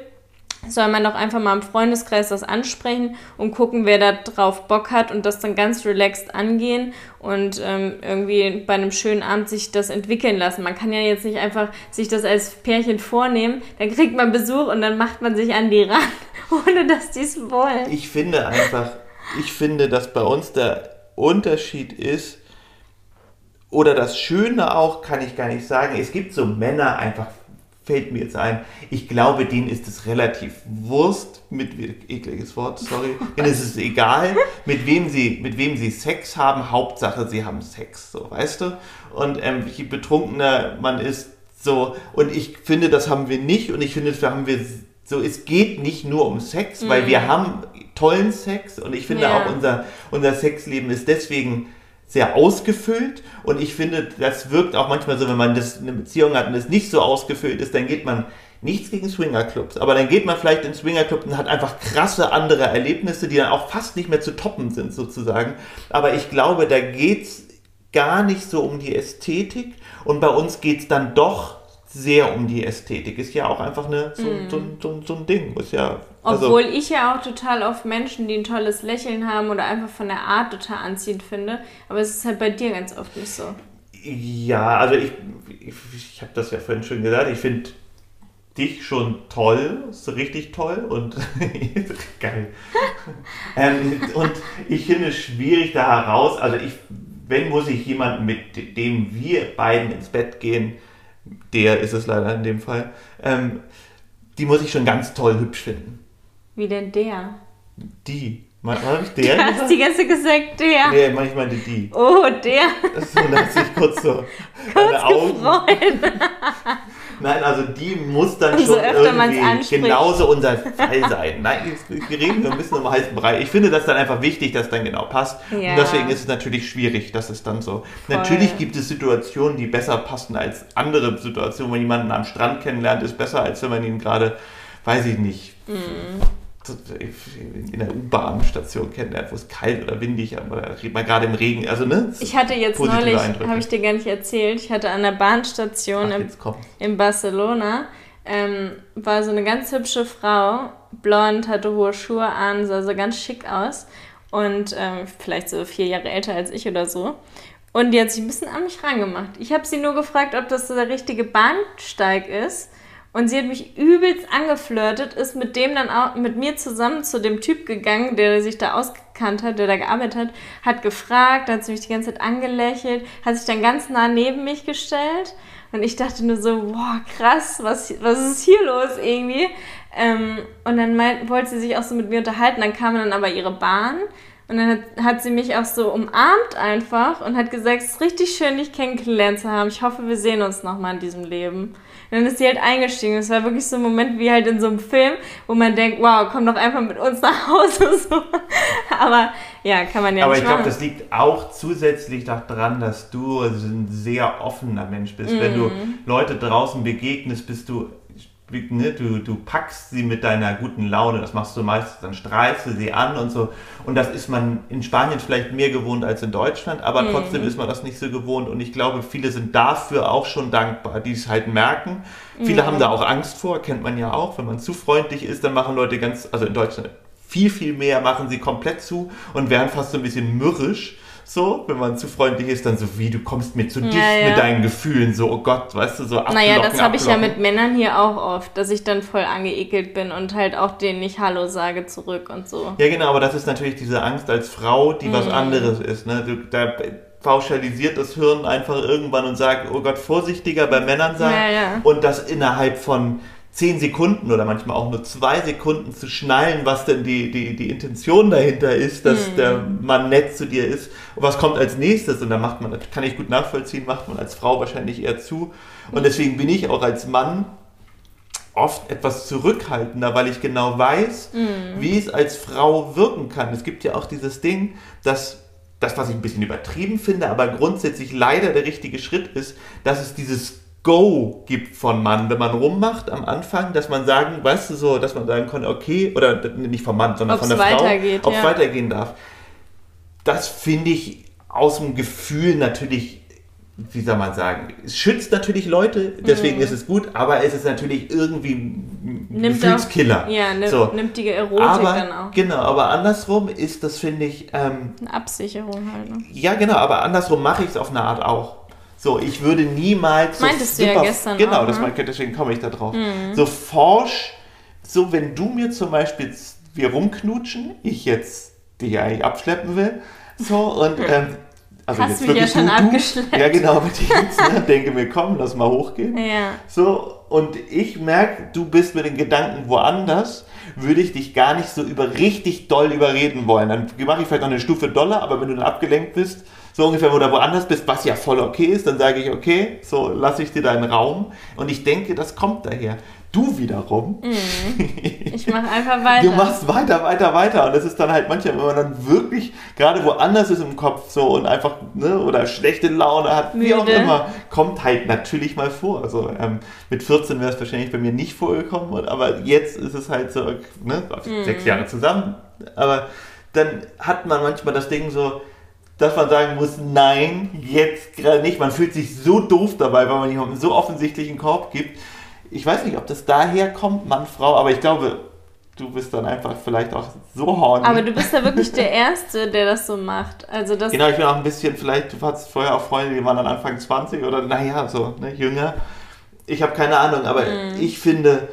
soll man doch einfach mal im Freundeskreis das ansprechen und gucken, wer da drauf Bock hat und das dann ganz relaxed angehen und ähm, irgendwie bei einem schönen Abend sich das entwickeln lassen. Man kann ja jetzt nicht einfach sich das als Pärchen vornehmen, dann kriegt man Besuch und dann macht man sich an die ran, ohne dass die es wollen. Ich finde einfach, ich finde, dass bei uns der Unterschied ist, oder das Schöne auch, kann ich gar nicht sagen, es gibt so Männer einfach fällt mir jetzt ein. Ich glaube, denen ist es relativ Wurst, mit ekliges Wort, sorry. denen ist es egal, mit wem sie, mit wem sie Sex haben. Hauptsache, sie haben Sex, so, weißt du? Und ähm, je betrunkener man ist, so, und ich finde, das haben wir nicht, und ich finde, das haben wir so, es geht nicht nur um Sex, mhm. weil wir haben tollen Sex, und ich finde ja. auch unser, unser Sexleben ist deswegen sehr ausgefüllt und ich finde, das wirkt auch manchmal so, wenn man das eine Beziehung hat und es nicht so ausgefüllt ist, dann geht man nichts gegen Swingerclubs, aber dann geht man vielleicht in Swingerclub und hat einfach krasse andere Erlebnisse, die dann auch fast nicht mehr zu toppen sind sozusagen. Aber ich glaube, da geht's gar nicht so um die Ästhetik und bei uns geht's dann doch sehr um die Ästhetik. Ist ja auch einfach eine, so, mm. so, so, so ein Ding. Ist ja, also Obwohl ich ja auch total oft Menschen, die ein tolles Lächeln haben oder einfach von der Art total anziehend finde. Aber es ist halt bei dir ganz oft nicht so. Ja, also ich, ich, ich habe das ja vorhin schon gesagt. Ich finde dich schon toll, so richtig toll und geil. ähm, und ich finde es schwierig da heraus, also ich, wenn muss ich jemanden, mit dem wir beiden ins Bett gehen, der ist es leider in dem Fall, ähm, die muss ich schon ganz toll hübsch finden. Wie denn der? Die. Habe ich der? Du hast die ganze gesagt, der. Nee, ich meinte die. Oh, der. Das hat sich kurz so kurz Augen. Nein, also die muss dann Umso schon irgendwie genauso unser Fall sein. Nein, wir reden ein bisschen um heißen Brei. Ich finde das dann einfach wichtig, dass dann genau passt. Ja. Und deswegen ist es natürlich schwierig, dass es dann so. Voll. Natürlich gibt es Situationen, die besser passen als andere Situationen. Wenn man jemanden am Strand kennenlernt, ist besser, als wenn man ihn gerade, weiß ich nicht. Mhm in der U-Bahn-Station kennenlernt, wo es kalt oder windig oder mal gerade im Regen. Also, ne? Ich hatte jetzt neulich, habe ich dir gar nicht erzählt, ich hatte an der Bahnstation Ach, in Barcelona, ähm, war so eine ganz hübsche Frau, blond, hatte hohe Schuhe an, sah so ganz schick aus und ähm, vielleicht so vier Jahre älter als ich oder so. Und die hat sich ein bisschen an mich rangemacht. Ich habe sie nur gefragt, ob das der richtige Bahnsteig ist. Und sie hat mich übelst angeflirtet, ist mit dem dann auch mit mir zusammen zu dem Typ gegangen, der sich da ausgekannt hat, der da gearbeitet hat, hat gefragt, hat sie mich die ganze Zeit angelächelt, hat sich dann ganz nah neben mich gestellt. Und ich dachte nur so, boah, krass, was, was ist hier los irgendwie? Ähm, und dann meint, wollte sie sich auch so mit mir unterhalten, dann kam dann aber ihre Bahn. Und dann hat, hat, sie mich auch so umarmt einfach und hat gesagt, es ist richtig schön, dich kennengelernt zu haben. Ich hoffe, wir sehen uns nochmal in diesem Leben. Und dann ist sie halt eingestiegen. Es war wirklich so ein Moment wie halt in so einem Film, wo man denkt, wow, komm doch einfach mit uns nach Hause. So. Aber ja, kann man ja Aber nicht ich glaube, das liegt auch zusätzlich daran, dass du ein sehr offener Mensch bist. Mm. Wenn du mhm. Leute draußen begegnest, bist du ne, du, du packst sie mit deiner guten Laune, das machst du meistens, dann strahlst du sie an und so. Und das ist man in Spanien vielleicht mehr gewohnt als in Deutschland, aber mhm. trotzdem ist man das nicht so gewohnt. Und ich glaube, viele sind dafür auch schon dankbar, die es halt merken. Viele mhm. haben da auch Angst vor, kennt man ja auch. Wenn man zu freundlich ist, dann machen Leute ganz, also in Deutschland viel, viel mehr, machen sie komplett zu und werden fast so ein bisschen mürrisch so, wenn man zu freundlich ist, dann so wie, du kommst mir zu dicht ja. mit deinen Gefühlen, so, oh Gott, weißt du, so ablocken, Naja, das habe ich ja mit Männern hier auch oft, dass ich dann voll angeekelt bin und halt auch denen nicht Hallo sage zurück und so. Ja, genau, aber das ist natürlich diese Angst als Frau, die mhm. was anderes ist, ne? Du, da pauschalisiert das Hirn einfach irgendwann und sagt, oh Gott, vorsichtiger bei Männern sein ja, ja. und das innerhalb von zehn Sekunden oder manchmal auch nur zwei Sekunden zu schnallen, was denn die, die, die Intention dahinter ist, dass hm. der Mann nett zu dir ist und was kommt als nächstes und da macht man, das kann ich gut nachvollziehen, macht man als Frau wahrscheinlich eher zu und deswegen bin ich auch als Mann oft etwas zurückhaltender, weil ich genau weiß, mm. wie es als Frau wirken kann. Es gibt ja auch dieses Ding, dass das, was ich ein bisschen übertrieben finde, aber grundsätzlich leider der richtige Schritt ist, dass es dieses Go gibt von Mann, wenn man rummacht am Anfang, dass man sagen, weißt du so, dass man sagen kann, okay, oder nicht vom Mann, sondern Ob's von der Frau, ob es ja. weitergehen darf. das finde ich aus dem Gefühl natürlich wie soll man sagen, es schützt natürlich Leute, deswegen mhm. ist es gut, aber es ist natürlich irgendwie nimmt Gefühlskiller. Auch, ja, nimmt, so. nimmt die Erotik aber, dann auch. Genau, aber andersrum ist das, finde ich... Ähm, eine Absicherung halt. Ne? Ja, genau, aber andersrum mache ich es auf eine Art auch. So, ich würde niemals... Meintest so du ja gestern Genau, auch, das ne? deswegen komme ich da drauf. Mhm. So forsch, so wenn du mir zum Beispiel, wir rumknutschen, ich jetzt dich eigentlich abschleppen will, so, und... Ähm, also Hast mich ja schon du, abgeschleppt. Ja, genau, mit jetzt ne, denke mir, komm, lass mal hochgehen. Ja. So, und ich merke, du bist mit den Gedanken woanders, würde ich dich gar nicht so über richtig doll überreden wollen. Dann mache ich vielleicht noch eine Stufe doller, aber wenn du dann abgelenkt bist, so ungefähr, oder woanders bist, was ja voll okay ist, dann sage ich, okay, so lasse ich dir deinen Raum. Und ich denke, das kommt daher. Du wiederum. Mm. Ich mache einfach weiter. du machst weiter, weiter, weiter. Und das ist dann halt manchmal, wenn man dann wirklich gerade woanders ist im Kopf so und einfach, ne, oder schlechte Laune hat, Müde. wie auch immer, kommt halt natürlich mal vor. Also ähm, mit 14 wäre es wahrscheinlich bei mir nicht vorgekommen, aber jetzt ist es halt so, ne, mm. sechs Jahre zusammen. Aber dann hat man manchmal das Ding so, dass man sagen muss, nein, jetzt gerade nicht. Man fühlt sich so doof dabei, weil man jemandem so offensichtlichen Korb gibt ich weiß nicht, ob das daher kommt, Mann, Frau, aber ich glaube, du bist dann einfach vielleicht auch so horny. Aber du bist ja wirklich der Erste, der das so macht. Also das genau, ich bin auch ein bisschen, vielleicht, du hattest vorher auch Freunde, die waren dann Anfang 20 oder naja, so, ne, jünger. Ich habe keine Ahnung, aber mm. ich finde,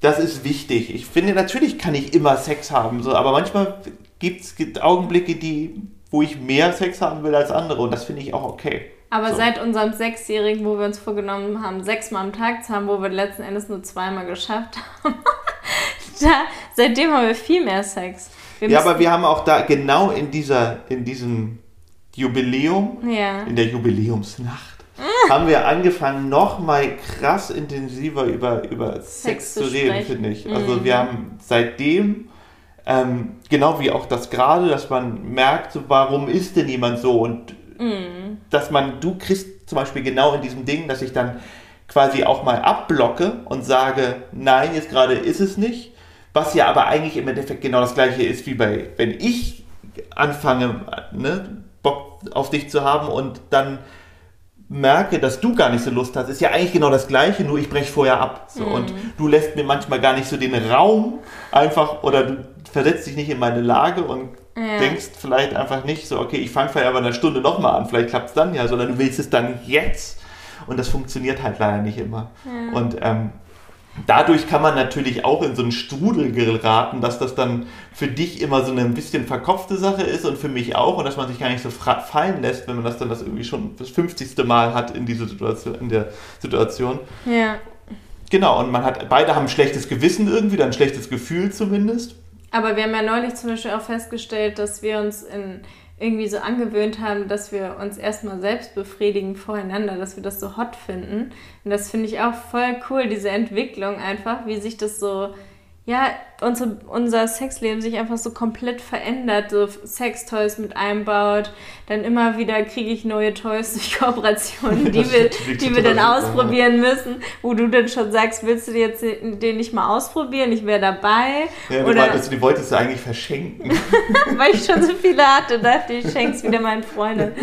das ist wichtig. Ich finde, natürlich kann ich immer Sex haben, so, aber manchmal gibt es Augenblicke, die, wo ich mehr Sex haben will als andere und das finde ich auch okay. Aber so. seit unserem Sechsjährigen, wo wir uns vorgenommen haben, sechsmal am Tag zu haben, wo wir letzten Endes nur zweimal geschafft haben, da, seitdem haben wir viel mehr Sex. Wir ja, aber wir haben auch da genau in dieser, in diesem Jubiläum, ja. in der Jubiläumsnacht, haben wir angefangen, noch mal krass intensiver über, über Sex, Sex zu reden, finde ich. Also mhm. wir haben seitdem, ähm, genau wie auch das gerade, dass man merkt, so, warum ist denn jemand so und Mhm. Dass man, du kriegst zum Beispiel genau in diesem Ding, dass ich dann quasi auch mal abblocke und sage, nein, jetzt gerade ist es nicht. Was ja aber eigentlich im Endeffekt genau das gleiche ist wie bei, wenn ich anfange, ne, Bock auf dich zu haben und dann merke, dass du gar nicht so Lust hast, ist ja eigentlich genau das Gleiche, nur ich breche vorher ab. So. Mhm. Und du lässt mir manchmal gar nicht so den Raum einfach oder du versetzt dich nicht in meine Lage und ja. denkst vielleicht einfach nicht so, okay, ich fange vielleicht aber eine Stunde nochmal an, vielleicht klappt es dann ja, sondern du willst es dann jetzt. Und das funktioniert halt leider nicht immer. Ja. Und ähm, dadurch kann man natürlich auch in so einen Strudel geraten, dass das dann für dich immer so eine ein bisschen verkopfte Sache ist und für mich auch und dass man sich gar nicht so fallen lässt, wenn man das dann das irgendwie schon das 50. Mal hat in dieser Situation, in der Situation. Ja. Genau, und man hat, beide haben ein schlechtes Gewissen irgendwie, dann ein schlechtes Gefühl zumindest. Aber wir haben ja neulich zum Beispiel auch festgestellt, dass wir uns in irgendwie so angewöhnt haben, dass wir uns erstmal selbst befriedigen voreinander, dass wir das so hot finden. Und das finde ich auch voll cool, diese Entwicklung einfach, wie sich das so ja, unsere, unser Sexleben sich einfach so komplett verändert, so Sextoys mit einbaut. Dann immer wieder kriege ich neue Toys durch Kooperationen, die wir, die wir dann ausprobieren müssen, wo du dann schon sagst, willst du jetzt den nicht mal ausprobieren? Ich wäre dabei. Ja, du, Oder, wolltest, die wolltest du eigentlich verschenken. Weil ich schon so viele hatte, dachte ich, schenk's wieder meinen Freunden.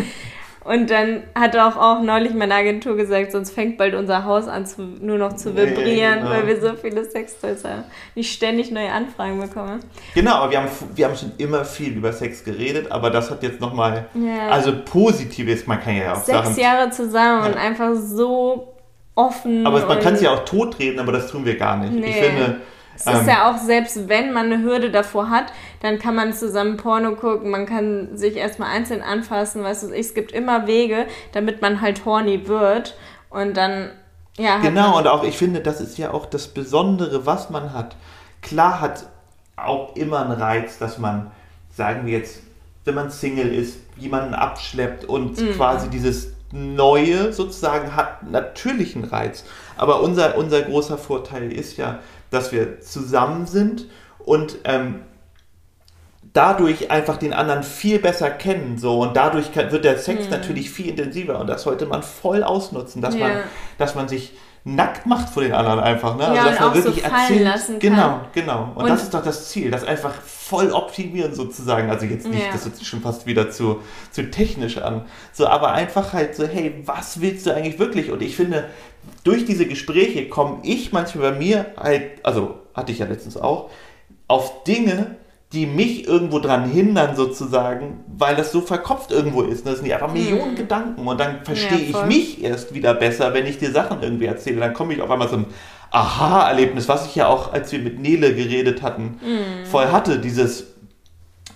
Und dann hat auch, auch neulich meine Agentur gesagt, sonst fängt bald unser Haus an, zu, nur noch zu vibrieren, nee, genau. weil wir so viele Sextoys haben. Ich ständig neue Anfragen bekomme. Genau, aber wir haben, wir haben schon immer viel über Sex geredet, aber das hat jetzt nochmal, ja. also positiv ist, man kann ja auch Sechs sagen. Sechs Jahre zusammen ja. und einfach so offen. Aber man kann es ja auch totreden, aber das tun wir gar nicht. Nee. Ich finde, es ist ähm, ja auch, selbst wenn man eine Hürde davor hat, dann kann man zusammen Porno gucken, man kann sich erstmal einzeln anfassen, weißt du, es gibt immer Wege, damit man halt horny wird und dann, ja. Genau, und auch ich finde, das ist ja auch das Besondere, was man hat. Klar hat auch immer einen Reiz, dass man, sagen wir jetzt, wenn man Single ist, jemanden abschleppt und mhm. quasi dieses Neue sozusagen hat natürlich einen Reiz. Aber unser, unser großer Vorteil ist ja, dass wir zusammen sind und ähm, dadurch einfach den anderen viel besser kennen so und dadurch kann, wird der Sex mhm. natürlich viel intensiver und das sollte man voll ausnutzen, dass ja. man dass man sich nackt macht vor den anderen einfach, ne? Also, Ja, dass und man wirklich so erzählt. lassen kann. Genau, genau. Und, Und- das ist doch das Ziel, das einfach voll optimieren sozusagen. Also jetzt nicht, Ja. das hört sich schon fast wieder zu, zu technisch an. So, aber einfach halt so, hey, was willst du eigentlich wirklich? Und ich finde, durch diese Gespräche komme ich manchmal bei mir halt, also hatte ich ja letztens auch, auf Dinge, die mich irgendwo dran hindern sozusagen, weil das so verkopft irgendwo ist. Das sind ja einfach Millionen Gedanken und dann verstehe ich Mhm. voll. mich erst wieder besser, wenn ich dir Sachen irgendwie erzähle. Dann komme ich auf einmal ein Aha-Erlebnis, was ich ja auch, als wir mit Nele geredet hatten, Mhm. voll hatte. Dieses,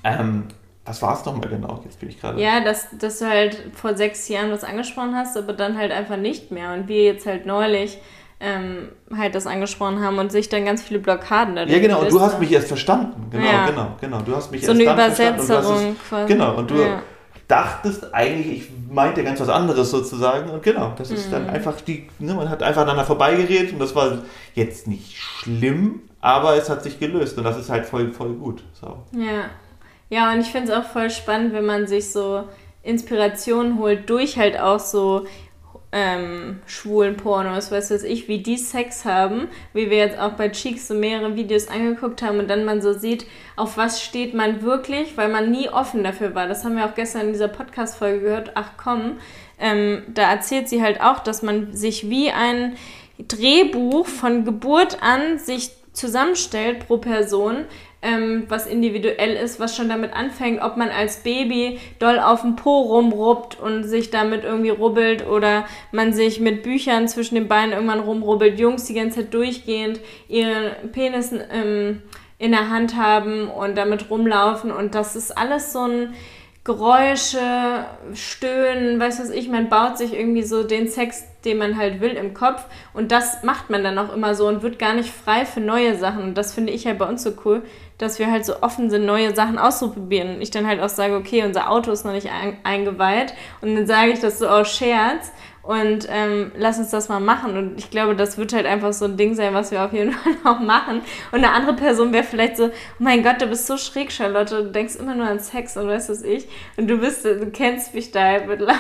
ähm, was war es nochmal genau? Jetzt bin ich gerade. Ja, dass, dass du halt vor sechs Jahren was angesprochen hast, aber dann halt einfach nicht mehr. Und wir jetzt halt neulich ähm, halt das angesprochen haben und sich dann ganz viele Blockaden dadurch Ja, genau, und du hast mich erst verstanden. Genau, Ja. genau, genau. Du hast mich So erst eine Übersetzung es, quasi. Genau, und du Ja. dachtest eigentlich, ich meinte ganz was anderes sozusagen. Und genau, das ist Mhm. dann einfach die, ne, man hat einfach aneinander vorbeigeredet und das war jetzt nicht schlimm, aber es hat sich gelöst und das ist halt voll, voll gut. So. Ja. Ja, und ich finde es auch voll spannend, wenn man sich so Inspiration holt durch halt auch so ähm, schwulen Pornos, weißt du was ich, wie die Sex haben, wie wir jetzt auch bei Cheeks so mehrere Videos angeguckt haben und dann man so sieht, auf was steht man wirklich, weil man nie offen dafür war. Das haben wir auch gestern in dieser Podcast-Folge gehört, ach komm, ähm, da erzählt sie halt auch, dass man sich wie ein Drehbuch von Geburt an sich zusammenstellt pro Person, ähm, was individuell ist, was schon damit anfängt, ob man als Baby doll auf dem Po rumrubbt und sich damit irgendwie rubbelt oder man sich mit Büchern zwischen den Beinen irgendwann rumrubbelt, Jungs die ganze Zeit durchgehend ihren Penis ähm, in der Hand haben und damit rumlaufen und das ist alles so ein Geräusche, Stöhnen, weiß was ich, man baut sich irgendwie so den Sex, den man halt will, im Kopf und das macht man dann auch immer so und wird gar nicht frei für neue Sachen und das finde ich halt bei uns so cool, dass wir halt so offen sind, neue Sachen auszuprobieren und ich dann halt auch sage, okay, unser Auto ist noch nicht ein eingeweiht und dann sage ich das so aus Scherz und ähm, lass uns das mal machen. Und ich glaube, das wird halt einfach so ein Ding sein, was wir auf jeden Fall auch machen. Und eine andere Person wäre vielleicht so, oh mein Gott, du bist so schräg, Charlotte, du denkst immer nur an Sex und weißt was ich. Und du bist, du kennst mich da halt mittlerweile.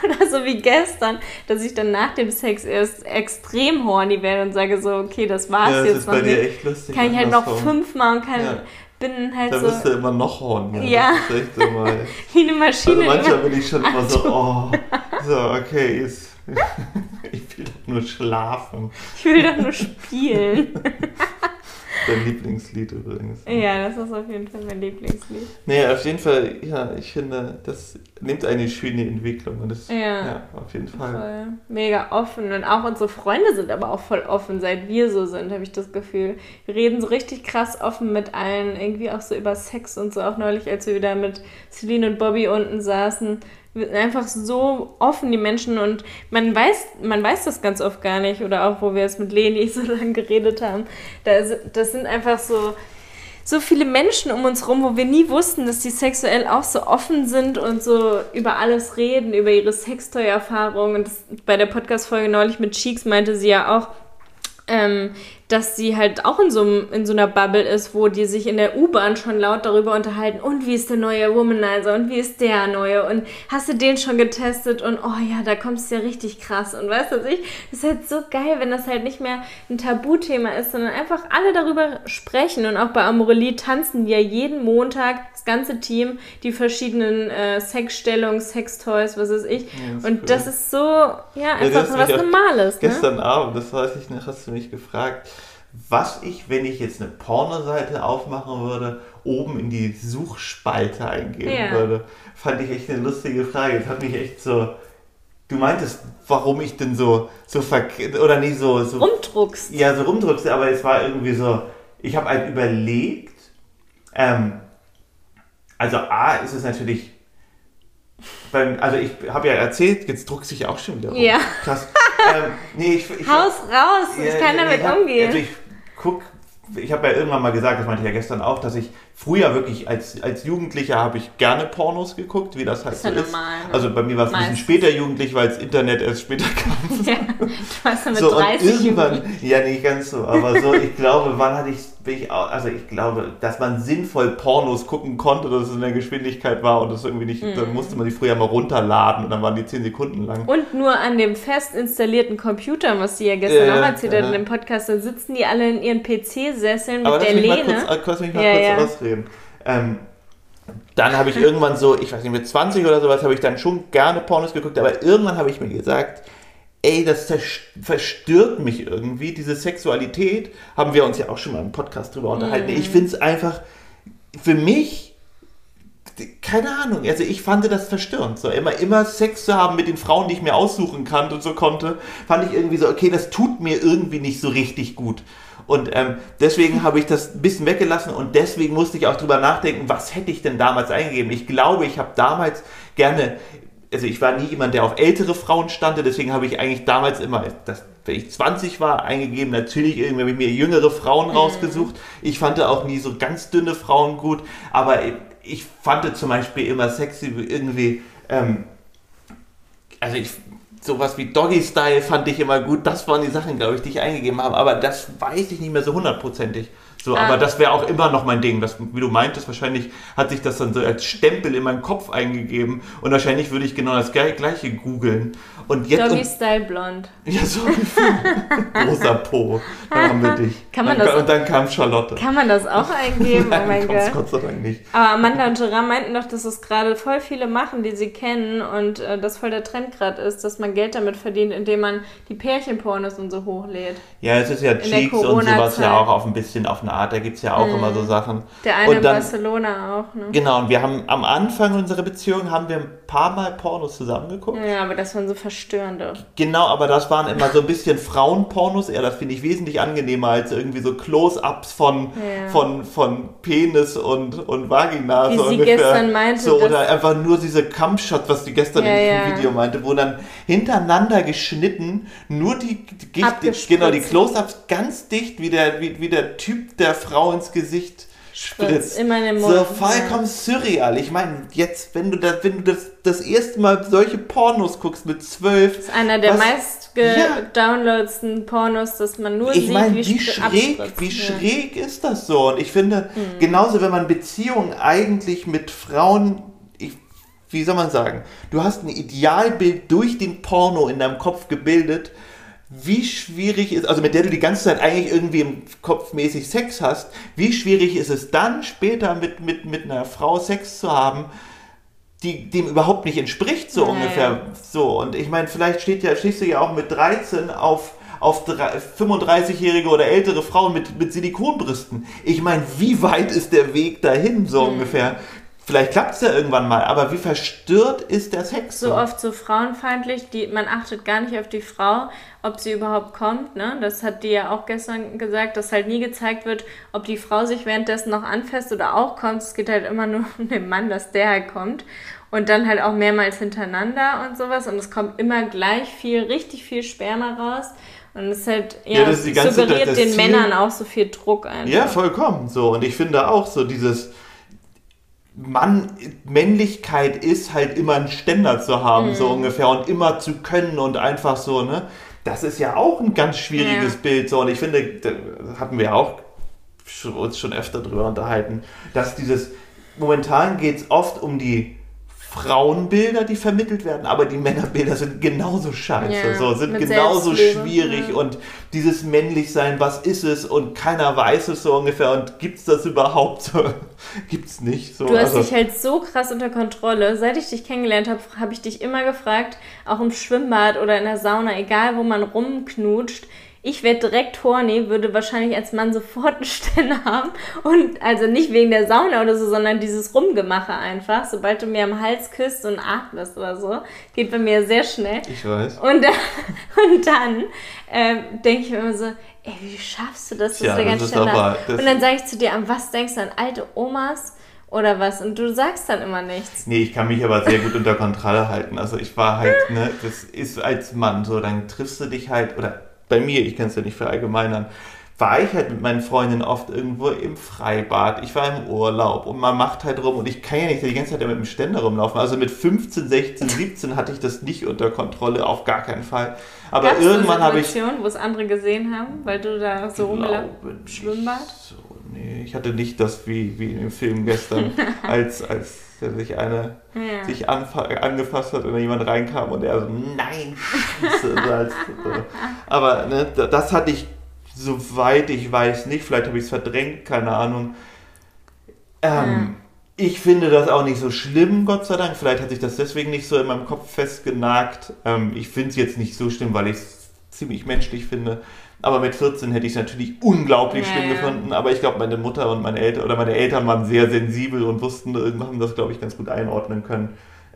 Oder so wie gestern, dass ich dann nach dem Sex erst extrem horny werde und sage so, okay, das war's Ja, das jetzt ist bei dir echt lustig. Kann ich halt noch fünfmal und kann, Ja. bin halt Da so bist du immer noch horny. Ja. Das ist echt immer. wie eine Maschine. Also manchmal bin ich schon immer so, oh, so, okay, jetzt, ich will doch nur schlafen. Ich will doch nur spielen. Dein Lieblingslied übrigens. ja, das ist auf jeden Fall mein Lieblingslied. Nee, auf jeden Fall, ja, ich finde, das nimmt eine schöne Entwicklung und das, Ja. ja, auf jeden Fall. Voll mega offen. Und auch unsere Freunde sind aber auch voll offen, seit wir so sind, habe ich das Gefühl. Wir reden so richtig krass offen mit allen, irgendwie auch so über Sex und so. Auch neulich, als wir wieder mit Celine und Bobby unten saßen. Einfach so offen, die Menschen. Und man weiß, man weiß das ganz oft gar nicht. Oder auch, wo wir jetzt mit Leni so lange geredet haben. Da ist, das sind einfach so so viele Menschen um uns rum, wo wir nie wussten, dass die sexuell auch so offen sind und so über alles reden, über ihre Sextoy-Erfahrungen. Und das, bei der Podcast-Folge neulich mit Cheeks meinte sie ja auch, ähm, dass sie halt auch in so, einem- in so einer Bubble ist, wo die sich in der U-Bahn schon laut darüber unterhalten, und wie ist der neue Womanizer und wie ist der neue und hast du den schon getestet und oh ja, da kommst du ja richtig krass und weißt du was ich, das ist halt so geil, wenn das halt nicht mehr ein Tabuthema ist, sondern einfach alle darüber sprechen und auch bei Amorelie tanzen wir jeden Montag, das ganze Team, die verschiedenen äh, Sexstellungen, Sextoys, was weiß ich Ja, das und cool. das ist so, ja, einfach hast was Normales, ne? Gestern Abend, das weiß ich noch, hast du mich gefragt, was ich, wenn ich jetzt eine Pornoseite aufmachen würde, oben in die Suchspalte eingeben Ja. würde. Fand ich echt eine lustige Frage. Das hat mich echt so. Du meintest, warum ich denn so, so verk oder nicht so, so Rumdruckst. ja, so rumdrückst, aber es war irgendwie so, ich habe halt überlegt, ähm, also A ist es natürlich, beim, also ich habe ja erzählt, jetzt druckst du dich auch schon wieder rum. Ja. Krass. Ähm, nee, ich, ich, Haus raus, ich ja, kann ja, damit ich hab, umgehen. Also ich guck, ich habe ja irgendwann mal gesagt, das meinte ich ja gestern auch, dass ich früher wirklich als, als Jugendlicher habe ich gerne Pornos geguckt, wie das halt Ist so ja ist. normal, ne? Also bei mir war es ein bisschen später jugendlich, weil das Internet erst später kam. ja, du warst dann mit So, und 30 irgendwann, ja, nicht ganz so, aber so, ich glaube, wann hatte ich will ich auch, also ich glaube, dass man sinnvoll Pornos gucken konnte, dass es in der Geschwindigkeit war und das irgendwie nicht, Mhm. dann musste man die früher mal runterladen und dann waren die 10 Sekunden lang. Und nur an dem fest installierten Computer, was sie ja gestern Ja, auch erzählt hat in dem Podcast, da sitzen die alle in ihren PC-Sesseln Aber mit der Lehne. kurz, äh, lass mich mal Ja, kurz ja. ausreden. Ähm, dann habe ich irgendwann so, ich weiß nicht, mit 20 oder sowas habe ich dann schon gerne Pornos geguckt, aber irgendwann habe ich mir gesagt, ey, das verstört mich irgendwie, diese Sexualität, haben wir uns ja auch schon mal im Podcast drüber unterhalten. Mhm. Ich finde es einfach, für mich, keine Ahnung, also ich fand das verstörend, so immer, immer Sex zu haben mit den Frauen, die ich mir aussuchen kann und so konnte, fand ich irgendwie so, okay, das tut mir irgendwie nicht so richtig gut. Und ähm, deswegen habe ich das ein bisschen weggelassen und deswegen musste ich auch drüber nachdenken, was hätte ich denn damals eingegeben. Ich glaube, ich habe damals gerne, also ich war nie jemand, der auf ältere Frauen stande, deswegen habe ich eigentlich damals immer, das, wenn ich 20 war, eingegeben, natürlich irgendwie habe ich mir jüngere Frauen rausgesucht. Ich fand auch nie so ganz dünne Frauen gut, aber ich fand zum Beispiel immer sexy irgendwie, ähm, also ich, sowas wie Doggy Style fand ich immer gut. Das waren die Sachen, glaube ich, die ich eingegeben habe. Aber das weiß ich nicht mehr so hundertprozentig. So, aber das wäre auch immer noch mein Ding. Das, wie du meintest, wahrscheinlich hat sich das dann so als Stempel in meinen Kopf eingegeben. Und wahrscheinlich würde ich genau das gleich- gleiche googeln. Und jetzt. Doggy Style Blond. ja, so großer Po. Dann haben wir dich. Kann man dann, das- Und dann kam Charlotte. Kann man das auch eingeben? Oh Nein, mein kommt's Gott. Gott sei Dank nicht. Aber Amanda und Gerard meinten doch, dass es gerade voll viele machen, die sie kennen und äh, das voll der Trend gerade ist, dass man Geld damit verdient, indem man die Pärchenpornos und so hochlädt. Ja, es ist ja der Cheeks und sowas ja auch auf ein bisschen auf eine Art. Da gibt es ja auch immer so Sachen. Der eine und in dann, Barcelona auch, ne? Genau, und wir haben am Anfang unserer Beziehung haben wir paar Mal Pornos zusammengeguckt. Ja, aber das waren so verstörende. Genau, aber das waren immer so ein bisschen Frauenpornos. eher. das finde ich wesentlich angenehmer als irgendwie so Close-ups von, Ja. von, von Penis und, und Vagina. Wie so sie ungefähr. gestern meinte, So, oder einfach nur diese Cam-Shots, was sie gestern Ja, in diesem ja. Video meinte, wo dann hintereinander geschnitten nur die, die, die genau, die Close-ups ganz dicht, wie der, wie, wie der Typ der Frau ins Gesicht spritzt. In So Mund. vollkommen surreal. Ich meine, jetzt, wenn du, das, wenn du das, das erste Mal solche Pornos guckst mit zwölf, Das ist einer der Was- meist gedownloadsten Pornos, dass man nur ich sieht, meine, wie, wie schräg, abspritzt. wie Ja. schräg ist das so? Und ich finde, Mhm. genauso wenn man Beziehungen eigentlich mit Frauen, wie soll man sagen, du hast ein Idealbild durch den Porno in deinem Kopf gebildet, wie schwierig ist, also mit der du die ganze Zeit eigentlich irgendwie im Kopf mäßig Sex hast, wie schwierig ist es dann später mit, mit, mit einer Frau Sex zu haben, die dem überhaupt nicht entspricht, so Ja, ungefähr. So, und ich meine, vielleicht steht ja, stehst du ja auch mit 13 auf, auf drei- 35-jährige oder ältere Frauen mit, mit Silikonbrüsten. Ich meine, wie weit ist der Weg dahin, so Mhm. ungefähr? Vielleicht klappt es ja irgendwann mal, aber wie verstört ist der Sex? so oft so frauenfeindlich, die, man achtet gar nicht auf die Frau, ob sie überhaupt kommt, ne? Das hat die ja auch gestern gesagt, dass halt nie gezeigt wird, ob die Frau sich währenddessen noch anfasst oder auch kommt. Es geht halt immer nur um den Mann, dass der halt kommt. Und dann halt auch mehrmals hintereinander und sowas. Und es kommt immer gleich viel, richtig viel Sperma raus. Und es ist halt, ja, Ja, das ist die ganze suggeriert das den Ziel. Männern auch so viel Druck einfach. Ja, vollkommen. So, und ich finde auch so dieses Mann, Männlichkeit ist halt immer einen Ständer zu haben, Mhm. so ungefähr, und immer zu können und einfach so, ne? Das ist ja auch ein ganz schwieriges Ja. Bild, so, und ich finde, da hatten wir auch schon, uns schon öfter drüber unterhalten, dass dieses, momentan geht es oft um die Frauenbilder, die vermittelt werden, aber die Männerbilder sind genauso scheiße, Ja, so, sind genauso schwierig ja. und dieses Männlichsein, was ist es und keiner weiß es so ungefähr und gibt's das überhaupt so? Gibt's nicht so. Du hast also, dich halt so krass unter Kontrolle. Seit ich dich kennengelernt habe, habe ich dich immer gefragt, auch im Schwimmbad oder in der Sauna, egal wo man rumknutscht. Ich werde direkt horny, würde wahrscheinlich als Mann sofort einen Ständer haben. Und also nicht wegen der Sauna oder so, sondern dieses Rumgemache einfach. Sobald du mir am Hals küsst und atmest oder so, geht bei mir sehr schnell. ich weiß. Und dann, und dann ähm, denke ich mir immer so, ey, wie schaffst du das? Tja, das ganz ist hast? das- Und dann sage ich zu dir, an was denkst du, an alte Omas oder was? Und du sagst dann immer nichts. Nee, ich kann mich aber sehr gut unter Kontrolle halten. Also ich war halt, ne, das ist als Mann so, dann triffst du dich halt, oder bei mir, ich kann es ja nicht verallgemeinern, war ich halt mit meinen Freundinnen oft irgendwo im Freibad, ich war im Urlaub und man macht halt rum und ich kann ja nicht die ganze Zeit mit dem Ständer rumlaufen. Also mit 15, 16, 17 hatte ich das nicht unter Kontrolle, auf gar keinen Fall. Aber Gab's irgendwann habe ich wo es andere gesehen haben, weil du da so rumgelaufen nicht Schwimmbad? So. nee, ich hatte nicht das wie, wie in dem Film gestern, als, als sich eine ja. sich angefasst hat und jemand reinkam und er so, nein, Scheiße. aber ne, das hatte ich, soweit ich weiß, nicht. Vielleicht habe ich es verdrängt, keine Ahnung. Ähm, ja. Ich finde das auch nicht so schlimm, Gott sei Dank. Vielleicht hat sich das deswegen nicht so in meinem Kopf festgenagt. Ähm, ich finde es jetzt nicht so schlimm, weil ich es ziemlich menschlich finde. Aber mit 14 hätte ich es natürlich unglaublich ja, schlimm ja. gefunden. Aber ich glaube, meine Mutter und meine Eltern oder meine Eltern waren sehr sensibel und wussten, haben das, glaube ich, ganz gut einordnen können.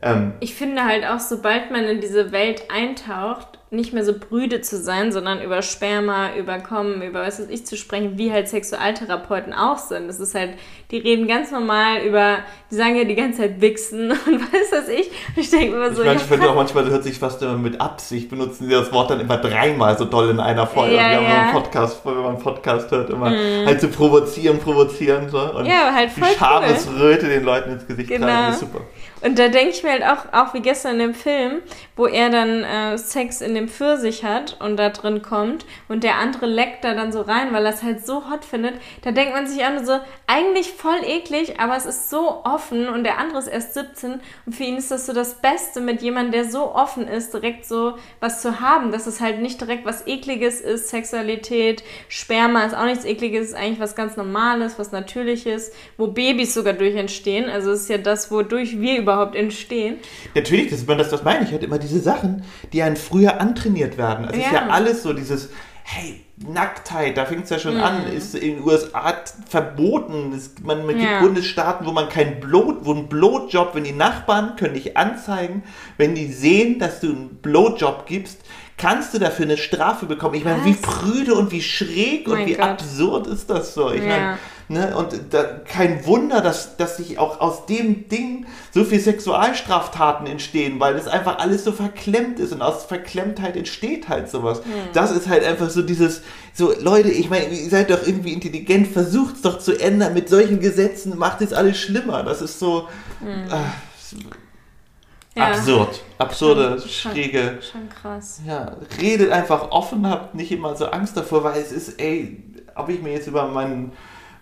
Ähm, ich finde halt auch, sobald man in diese Welt eintaucht, nicht mehr so brüde zu sein, sondern über Sperma, über Kommen, über was weiß ich zu sprechen, wie halt Sexualtherapeuten auch sind. Das ist halt, die reden ganz normal über, die sagen ja die ganze Zeit wichsen und was weiß ich. Ich denke immer so. Ich, meine, ich finde auch manchmal hört sich fast immer mit Absicht, benutzen sie das Wort dann immer dreimal so doll in einer Folge. Ja, ja. Einen Podcast, wenn man einen Podcast hört, immer mm. halt zu so provozieren, provozieren. So. Und ja, halt voll die Schamesröte cool. den Leuten ins Gesicht genau. treiben, ist super. Und da denke ich mir halt auch, auch wie gestern in dem Film, wo er dann äh, Sex in dem Pfirsich hat und da drin kommt und der andere leckt da dann so rein, weil er es halt so hot findet, da denkt man sich auch nur so, eigentlich voll eklig, aber es ist so offen und der andere ist erst 17 und für ihn ist das so das Beste mit jemandem, der so offen ist, direkt so was zu haben, dass es halt nicht direkt was ekliges ist, Sexualität, Sperma ist auch nichts ekliges, ist eigentlich was ganz Normales, was Natürliches, wo Babys sogar durch entstehen, also es ist ja das, wodurch wir überhaupt überhaupt entstehen. Natürlich, das, das, das meine ich halt immer, diese Sachen, die einen früher antrainiert werden. Es ja. ist ja alles so dieses, hey, Nacktheit, da fängt es ja schon mhm. an, ist in den USA verboten. Es, man, man ja. Bundesstaaten, wo man kein Blowjob, wo ein Blowjob, wenn die Nachbarn können dich anzeigen, wenn die sehen, dass du einen Blowjob gibst, kannst du dafür eine Strafe bekommen. Ich meine, wie prüde und wie schräg und wie Gott. absurd ist das so? Ich ja. meine, Ne? Und da, kein Wunder, dass, dass sich auch aus dem Ding so viel Sexualstraftaten entstehen, weil das einfach alles so verklemmt ist und aus Verklemmtheit entsteht halt sowas. Mhm. Das ist halt einfach so dieses, so Leute, ich meine, ihr seid doch irgendwie intelligent, versucht es doch zu ändern mit solchen Gesetzen, macht es alles schlimmer. Das ist so mhm. äh, ja. absurd, absurde, schon, schräge. Schon krass. Ja, redet einfach offen, habt nicht immer so Angst davor, weil es ist, ey, ob ich mir jetzt über meinen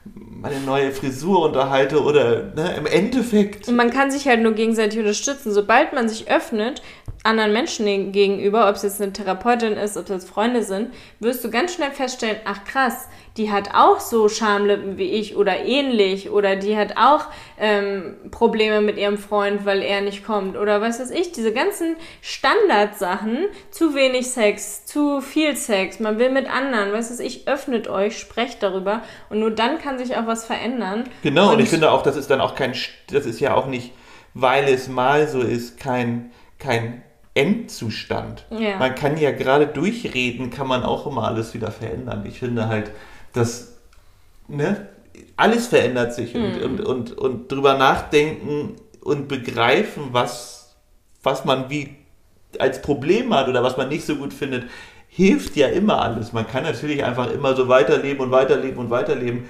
meine neue Frisur unterhalte oder ne, im Endeffekt. Man kann sich halt nur gegenseitig unterstützen. Sobald man sich öffnet, anderen Menschen gegenüber, ob es jetzt eine Therapeutin ist, ob es jetzt Freunde sind, wirst du ganz schnell feststellen, ach krass, die hat auch so Schamlippen wie ich oder ähnlich oder die hat auch ähm, Probleme mit ihrem Freund, weil er nicht kommt oder was weiß ich, diese ganzen Standardsachen, zu wenig Sex, zu viel Sex, man will mit anderen, was weiß ich, öffnet euch, sprecht darüber und nur dann kann sich auch was verändern. Genau, und, und ich finde auch, das ist dann auch kein, das ist ja auch nicht, weil es mal so ist, kein, kein Endzustand. Ja. Man kann ja gerade durchreden, kann man auch immer alles wieder verändern. Ich finde halt, dass ne, alles verändert sich mhm. und, und, und, und drüber nachdenken und begreifen, was, was man wie als Problem hat oder was man nicht so gut findet, hilft ja immer alles. Man kann natürlich einfach immer so weiterleben und weiterleben und weiterleben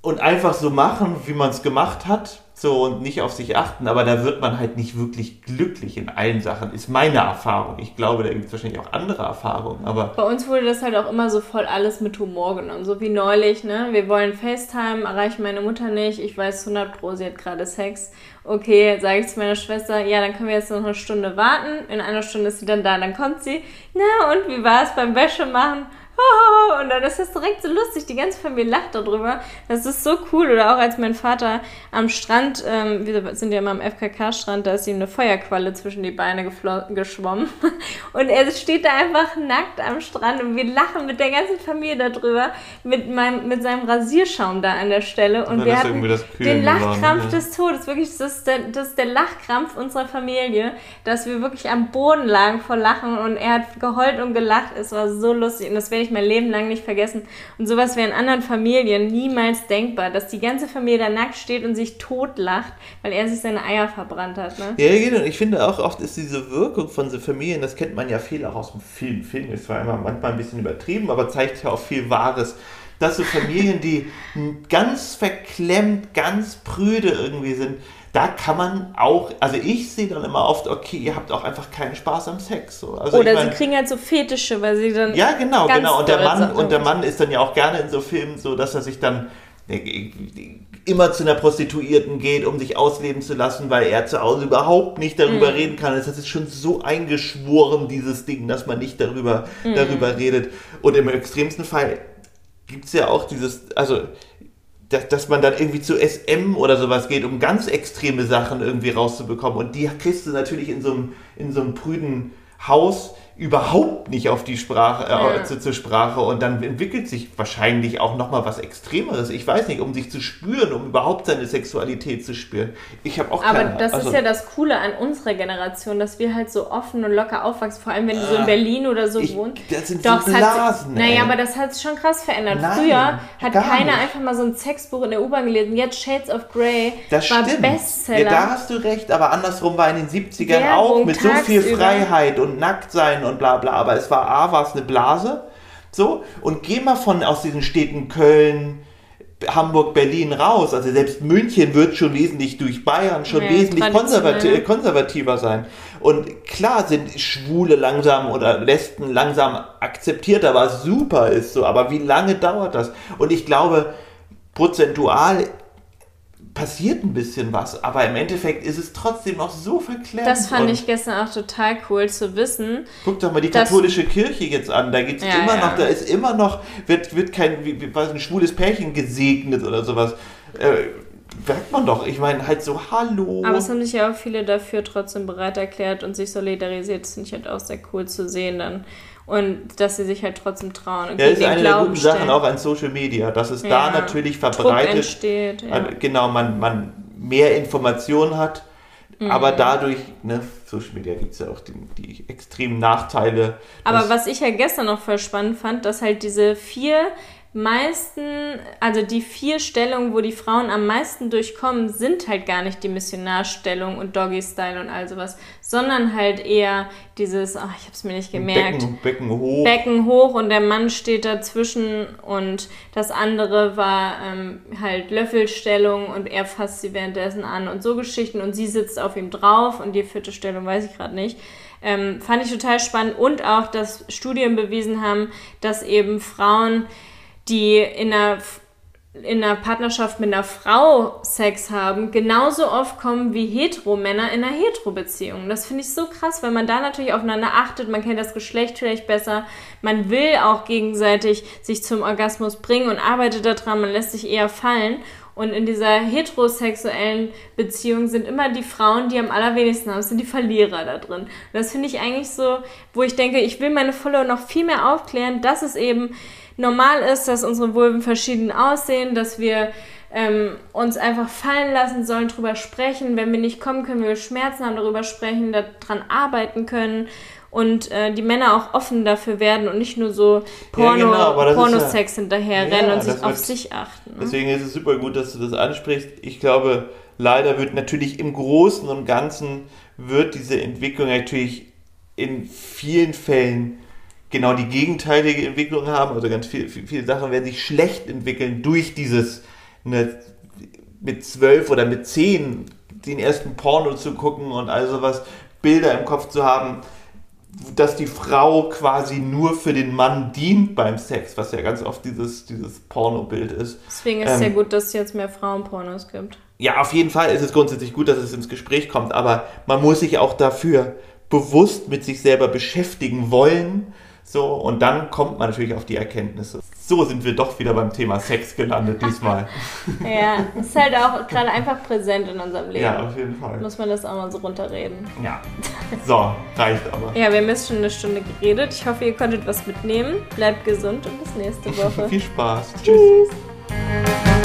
und einfach so machen, wie man es gemacht hat so und nicht auf sich achten, aber da wird man halt nicht wirklich glücklich in allen Sachen, ist meine Erfahrung. Ich glaube, da gibt es wahrscheinlich auch andere Erfahrungen, aber... Bei uns wurde das halt auch immer so voll alles mit Humor genommen, so wie neulich, ne? Wir wollen FaceTime, erreichen meine Mutter nicht, ich weiß 100 Pro, sie hat gerade Sex. Okay, sage ich zu meiner Schwester, ja, dann können wir jetzt noch eine Stunde warten, in einer Stunde ist sie dann da, dann kommt sie, na und wie war es beim Wäsche machen? und dann ist das direkt so lustig, die ganze Familie lacht darüber. Das ist so cool. Oder auch als mein Vater am Strand, ähm, wir sind ja immer am FKK-Strand, da ist ihm eine Feuerqualle zwischen die Beine geschwommen. Und er steht da einfach nackt am Strand und wir lachen mit der ganzen Familie darüber, mit, meinem, mit seinem Rasierschaum da an der Stelle. Und, und wir hatten den Lachkrampf des Todes. Wirklich, das ist, der, das ist der Lachkrampf unserer Familie, dass wir wirklich am Boden lagen vor Lachen und er hat geheult und gelacht. Es war so lustig und das werde ich mein Leben lang nicht vergessen. Und sowas wäre in anderen Familien niemals denkbar, dass die ganze Familie da nackt steht und sich totlacht, weil er sich seine Eier verbrannt hat. Ne? Ja, genau. Ich finde auch oft ist diese Wirkung von so Familien, das kennt man ja viel auch aus dem Film. Film ist zwar immer manchmal ein bisschen übertrieben, aber zeigt ja auch viel Wahres dass so Familien, die ganz verklemmt, ganz prüde irgendwie sind, da kann man auch, also ich sehe dann immer oft, okay, ihr habt auch einfach keinen Spaß am Sex. So. Also Oder ich mein, sie kriegen halt so Fetische, weil sie dann. Ja, genau, genau. Und der Mann, und der Mann ist dann ja auch gerne in so Filmen so, dass er sich dann immer zu einer Prostituierten geht, um sich ausleben zu lassen, weil er zu Hause überhaupt nicht darüber mm. reden kann. Das ist schon so eingeschworen, dieses Ding, dass man nicht darüber, mm. darüber redet. Und im extremsten Fall gibt es ja auch dieses, also dass, dass man dann irgendwie zu SM oder sowas geht, um ganz extreme Sachen irgendwie rauszubekommen. Und die kriegst du natürlich in so einem, in so einem prüden Haus überhaupt nicht auf die Sprache, äh, ja. zu, zur Sprache und dann entwickelt sich wahrscheinlich auch nochmal was Extremeres. Ich weiß nicht, um sich zu spüren, um überhaupt seine Sexualität zu spüren. Ich habe auch Aber keine, das also, ist ja das Coole an unserer Generation, dass wir halt so offen und locker aufwachsen, vor allem wenn du so in ah, Berlin oder so ich, wohnst. Das sind Doch, so Blasen, Naja, aber das hat sich schon krass verändert. Nein, Früher hat keiner nicht. einfach mal so ein Sexbuch in der U-Bahn gelesen. Jetzt Shades of Grey das war stimmt. Bestseller. Ja, da hast du recht, aber andersrum war in den 70ern Werbung, auch mit so viel Freiheit und Nacktsein und bla bla, aber es war A, war es eine Blase, so, und geh mal von aus diesen Städten Köln, Hamburg, Berlin raus. Also selbst München wird schon wesentlich durch Bayern schon ja, wesentlich konservati konservativer sein. Und klar sind Schwule langsam oder Lesben langsam akzeptiert, was super ist so. Aber wie lange dauert das? Und ich glaube, prozentual passiert ein bisschen was, aber im Endeffekt ist es trotzdem noch so verklemmt. Das fand ich gestern auch total cool zu wissen. Guck doch mal die katholische Kirche jetzt an, da geht's ja, immer ja. noch, da ist immer noch, wird, wird kein, wie, was, ein schwules Pärchen gesegnet oder sowas. Äh, merkt man doch. Ich meine, halt so, hallo. Aber es haben sich ja auch viele dafür trotzdem bereit erklärt und sich solidarisiert. Das finde ich halt auch sehr cool zu sehen dann und dass sie sich halt trotzdem trauen. Und ja, ist eine der guten Sachen auch an Social Media, dass es ja, da natürlich verbreitet. Druck entsteht, ja. Genau, man, man mehr Informationen hat, mhm. aber dadurch, ne, Social Media gibt es ja auch die, die extremen Nachteile. Aber was ich ja gestern noch voll spannend fand, dass halt diese vier meisten, also die vier Stellungen, wo die Frauen am meisten durchkommen, sind halt gar nicht die Missionarstellung und Doggy-Style und all sowas, sondern halt eher dieses, ach, ich hab's mir nicht gemerkt. Becken, Becken hoch. Becken hoch und der Mann steht dazwischen und das andere war ähm, halt Löffelstellung und er fasst sie währenddessen an und so Geschichten und sie sitzt auf ihm drauf und die vierte Stellung weiß ich gerade nicht. Ähm, fand ich total spannend und auch, dass Studien bewiesen haben, dass eben Frauen die in einer, in einer Partnerschaft mit einer Frau Sex haben, genauso oft kommen wie Hetero-Männer in einer Hetero-Beziehung. Das finde ich so krass, weil man da natürlich aufeinander achtet, man kennt das Geschlecht vielleicht besser, man will auch gegenseitig sich zum Orgasmus bringen und arbeitet daran, man lässt sich eher fallen. Und in dieser heterosexuellen Beziehung sind immer die Frauen, die am allerwenigsten haben, sind die Verlierer da drin. Und das finde ich eigentlich so, wo ich denke, ich will meine Follower noch viel mehr aufklären, dass es eben normal ist, dass unsere Vulven verschieden aussehen, dass wir ähm, uns einfach fallen lassen sollen, darüber sprechen. Wenn wir nicht kommen können, wir Schmerzen haben, darüber sprechen, daran arbeiten können und äh, die Männer auch offen dafür werden und nicht nur so Porno, ja, genau, Pornosex ja, hinterher rennen ja, und sich auf sich achten. Ne? Deswegen ist es super gut, dass du das ansprichst. Ich glaube, leider wird natürlich im Großen und Ganzen wird diese Entwicklung natürlich in vielen Fällen genau die gegenteilige Entwicklung haben. Also ganz viele, viele Sachen werden sich schlecht entwickeln durch dieses ne, mit zwölf oder mit zehn den ersten Porno zu gucken und all sowas, Bilder im Kopf zu haben, dass die Frau quasi nur für den Mann dient beim Sex, was ja ganz oft dieses, dieses Pornobild ist. Deswegen ist es ähm, ja gut, dass es jetzt mehr Frauenpornos gibt. Ja, auf jeden Fall ist es grundsätzlich gut, dass es ins Gespräch kommt, aber man muss sich auch dafür bewusst mit sich selber beschäftigen wollen so, und dann kommt man natürlich auf die Erkenntnisse. So sind wir doch wieder beim Thema Sex gelandet diesmal. ja, ist halt auch gerade einfach präsent in unserem Leben. Ja, auf jeden Fall. Muss man das auch mal so runterreden. Ja. So, reicht aber. Ja, wir haben jetzt schon eine Stunde geredet. Ich hoffe, ihr konntet was mitnehmen. Bleibt gesund und bis nächste Woche. Viel Spaß. Tschüss. Tschüss.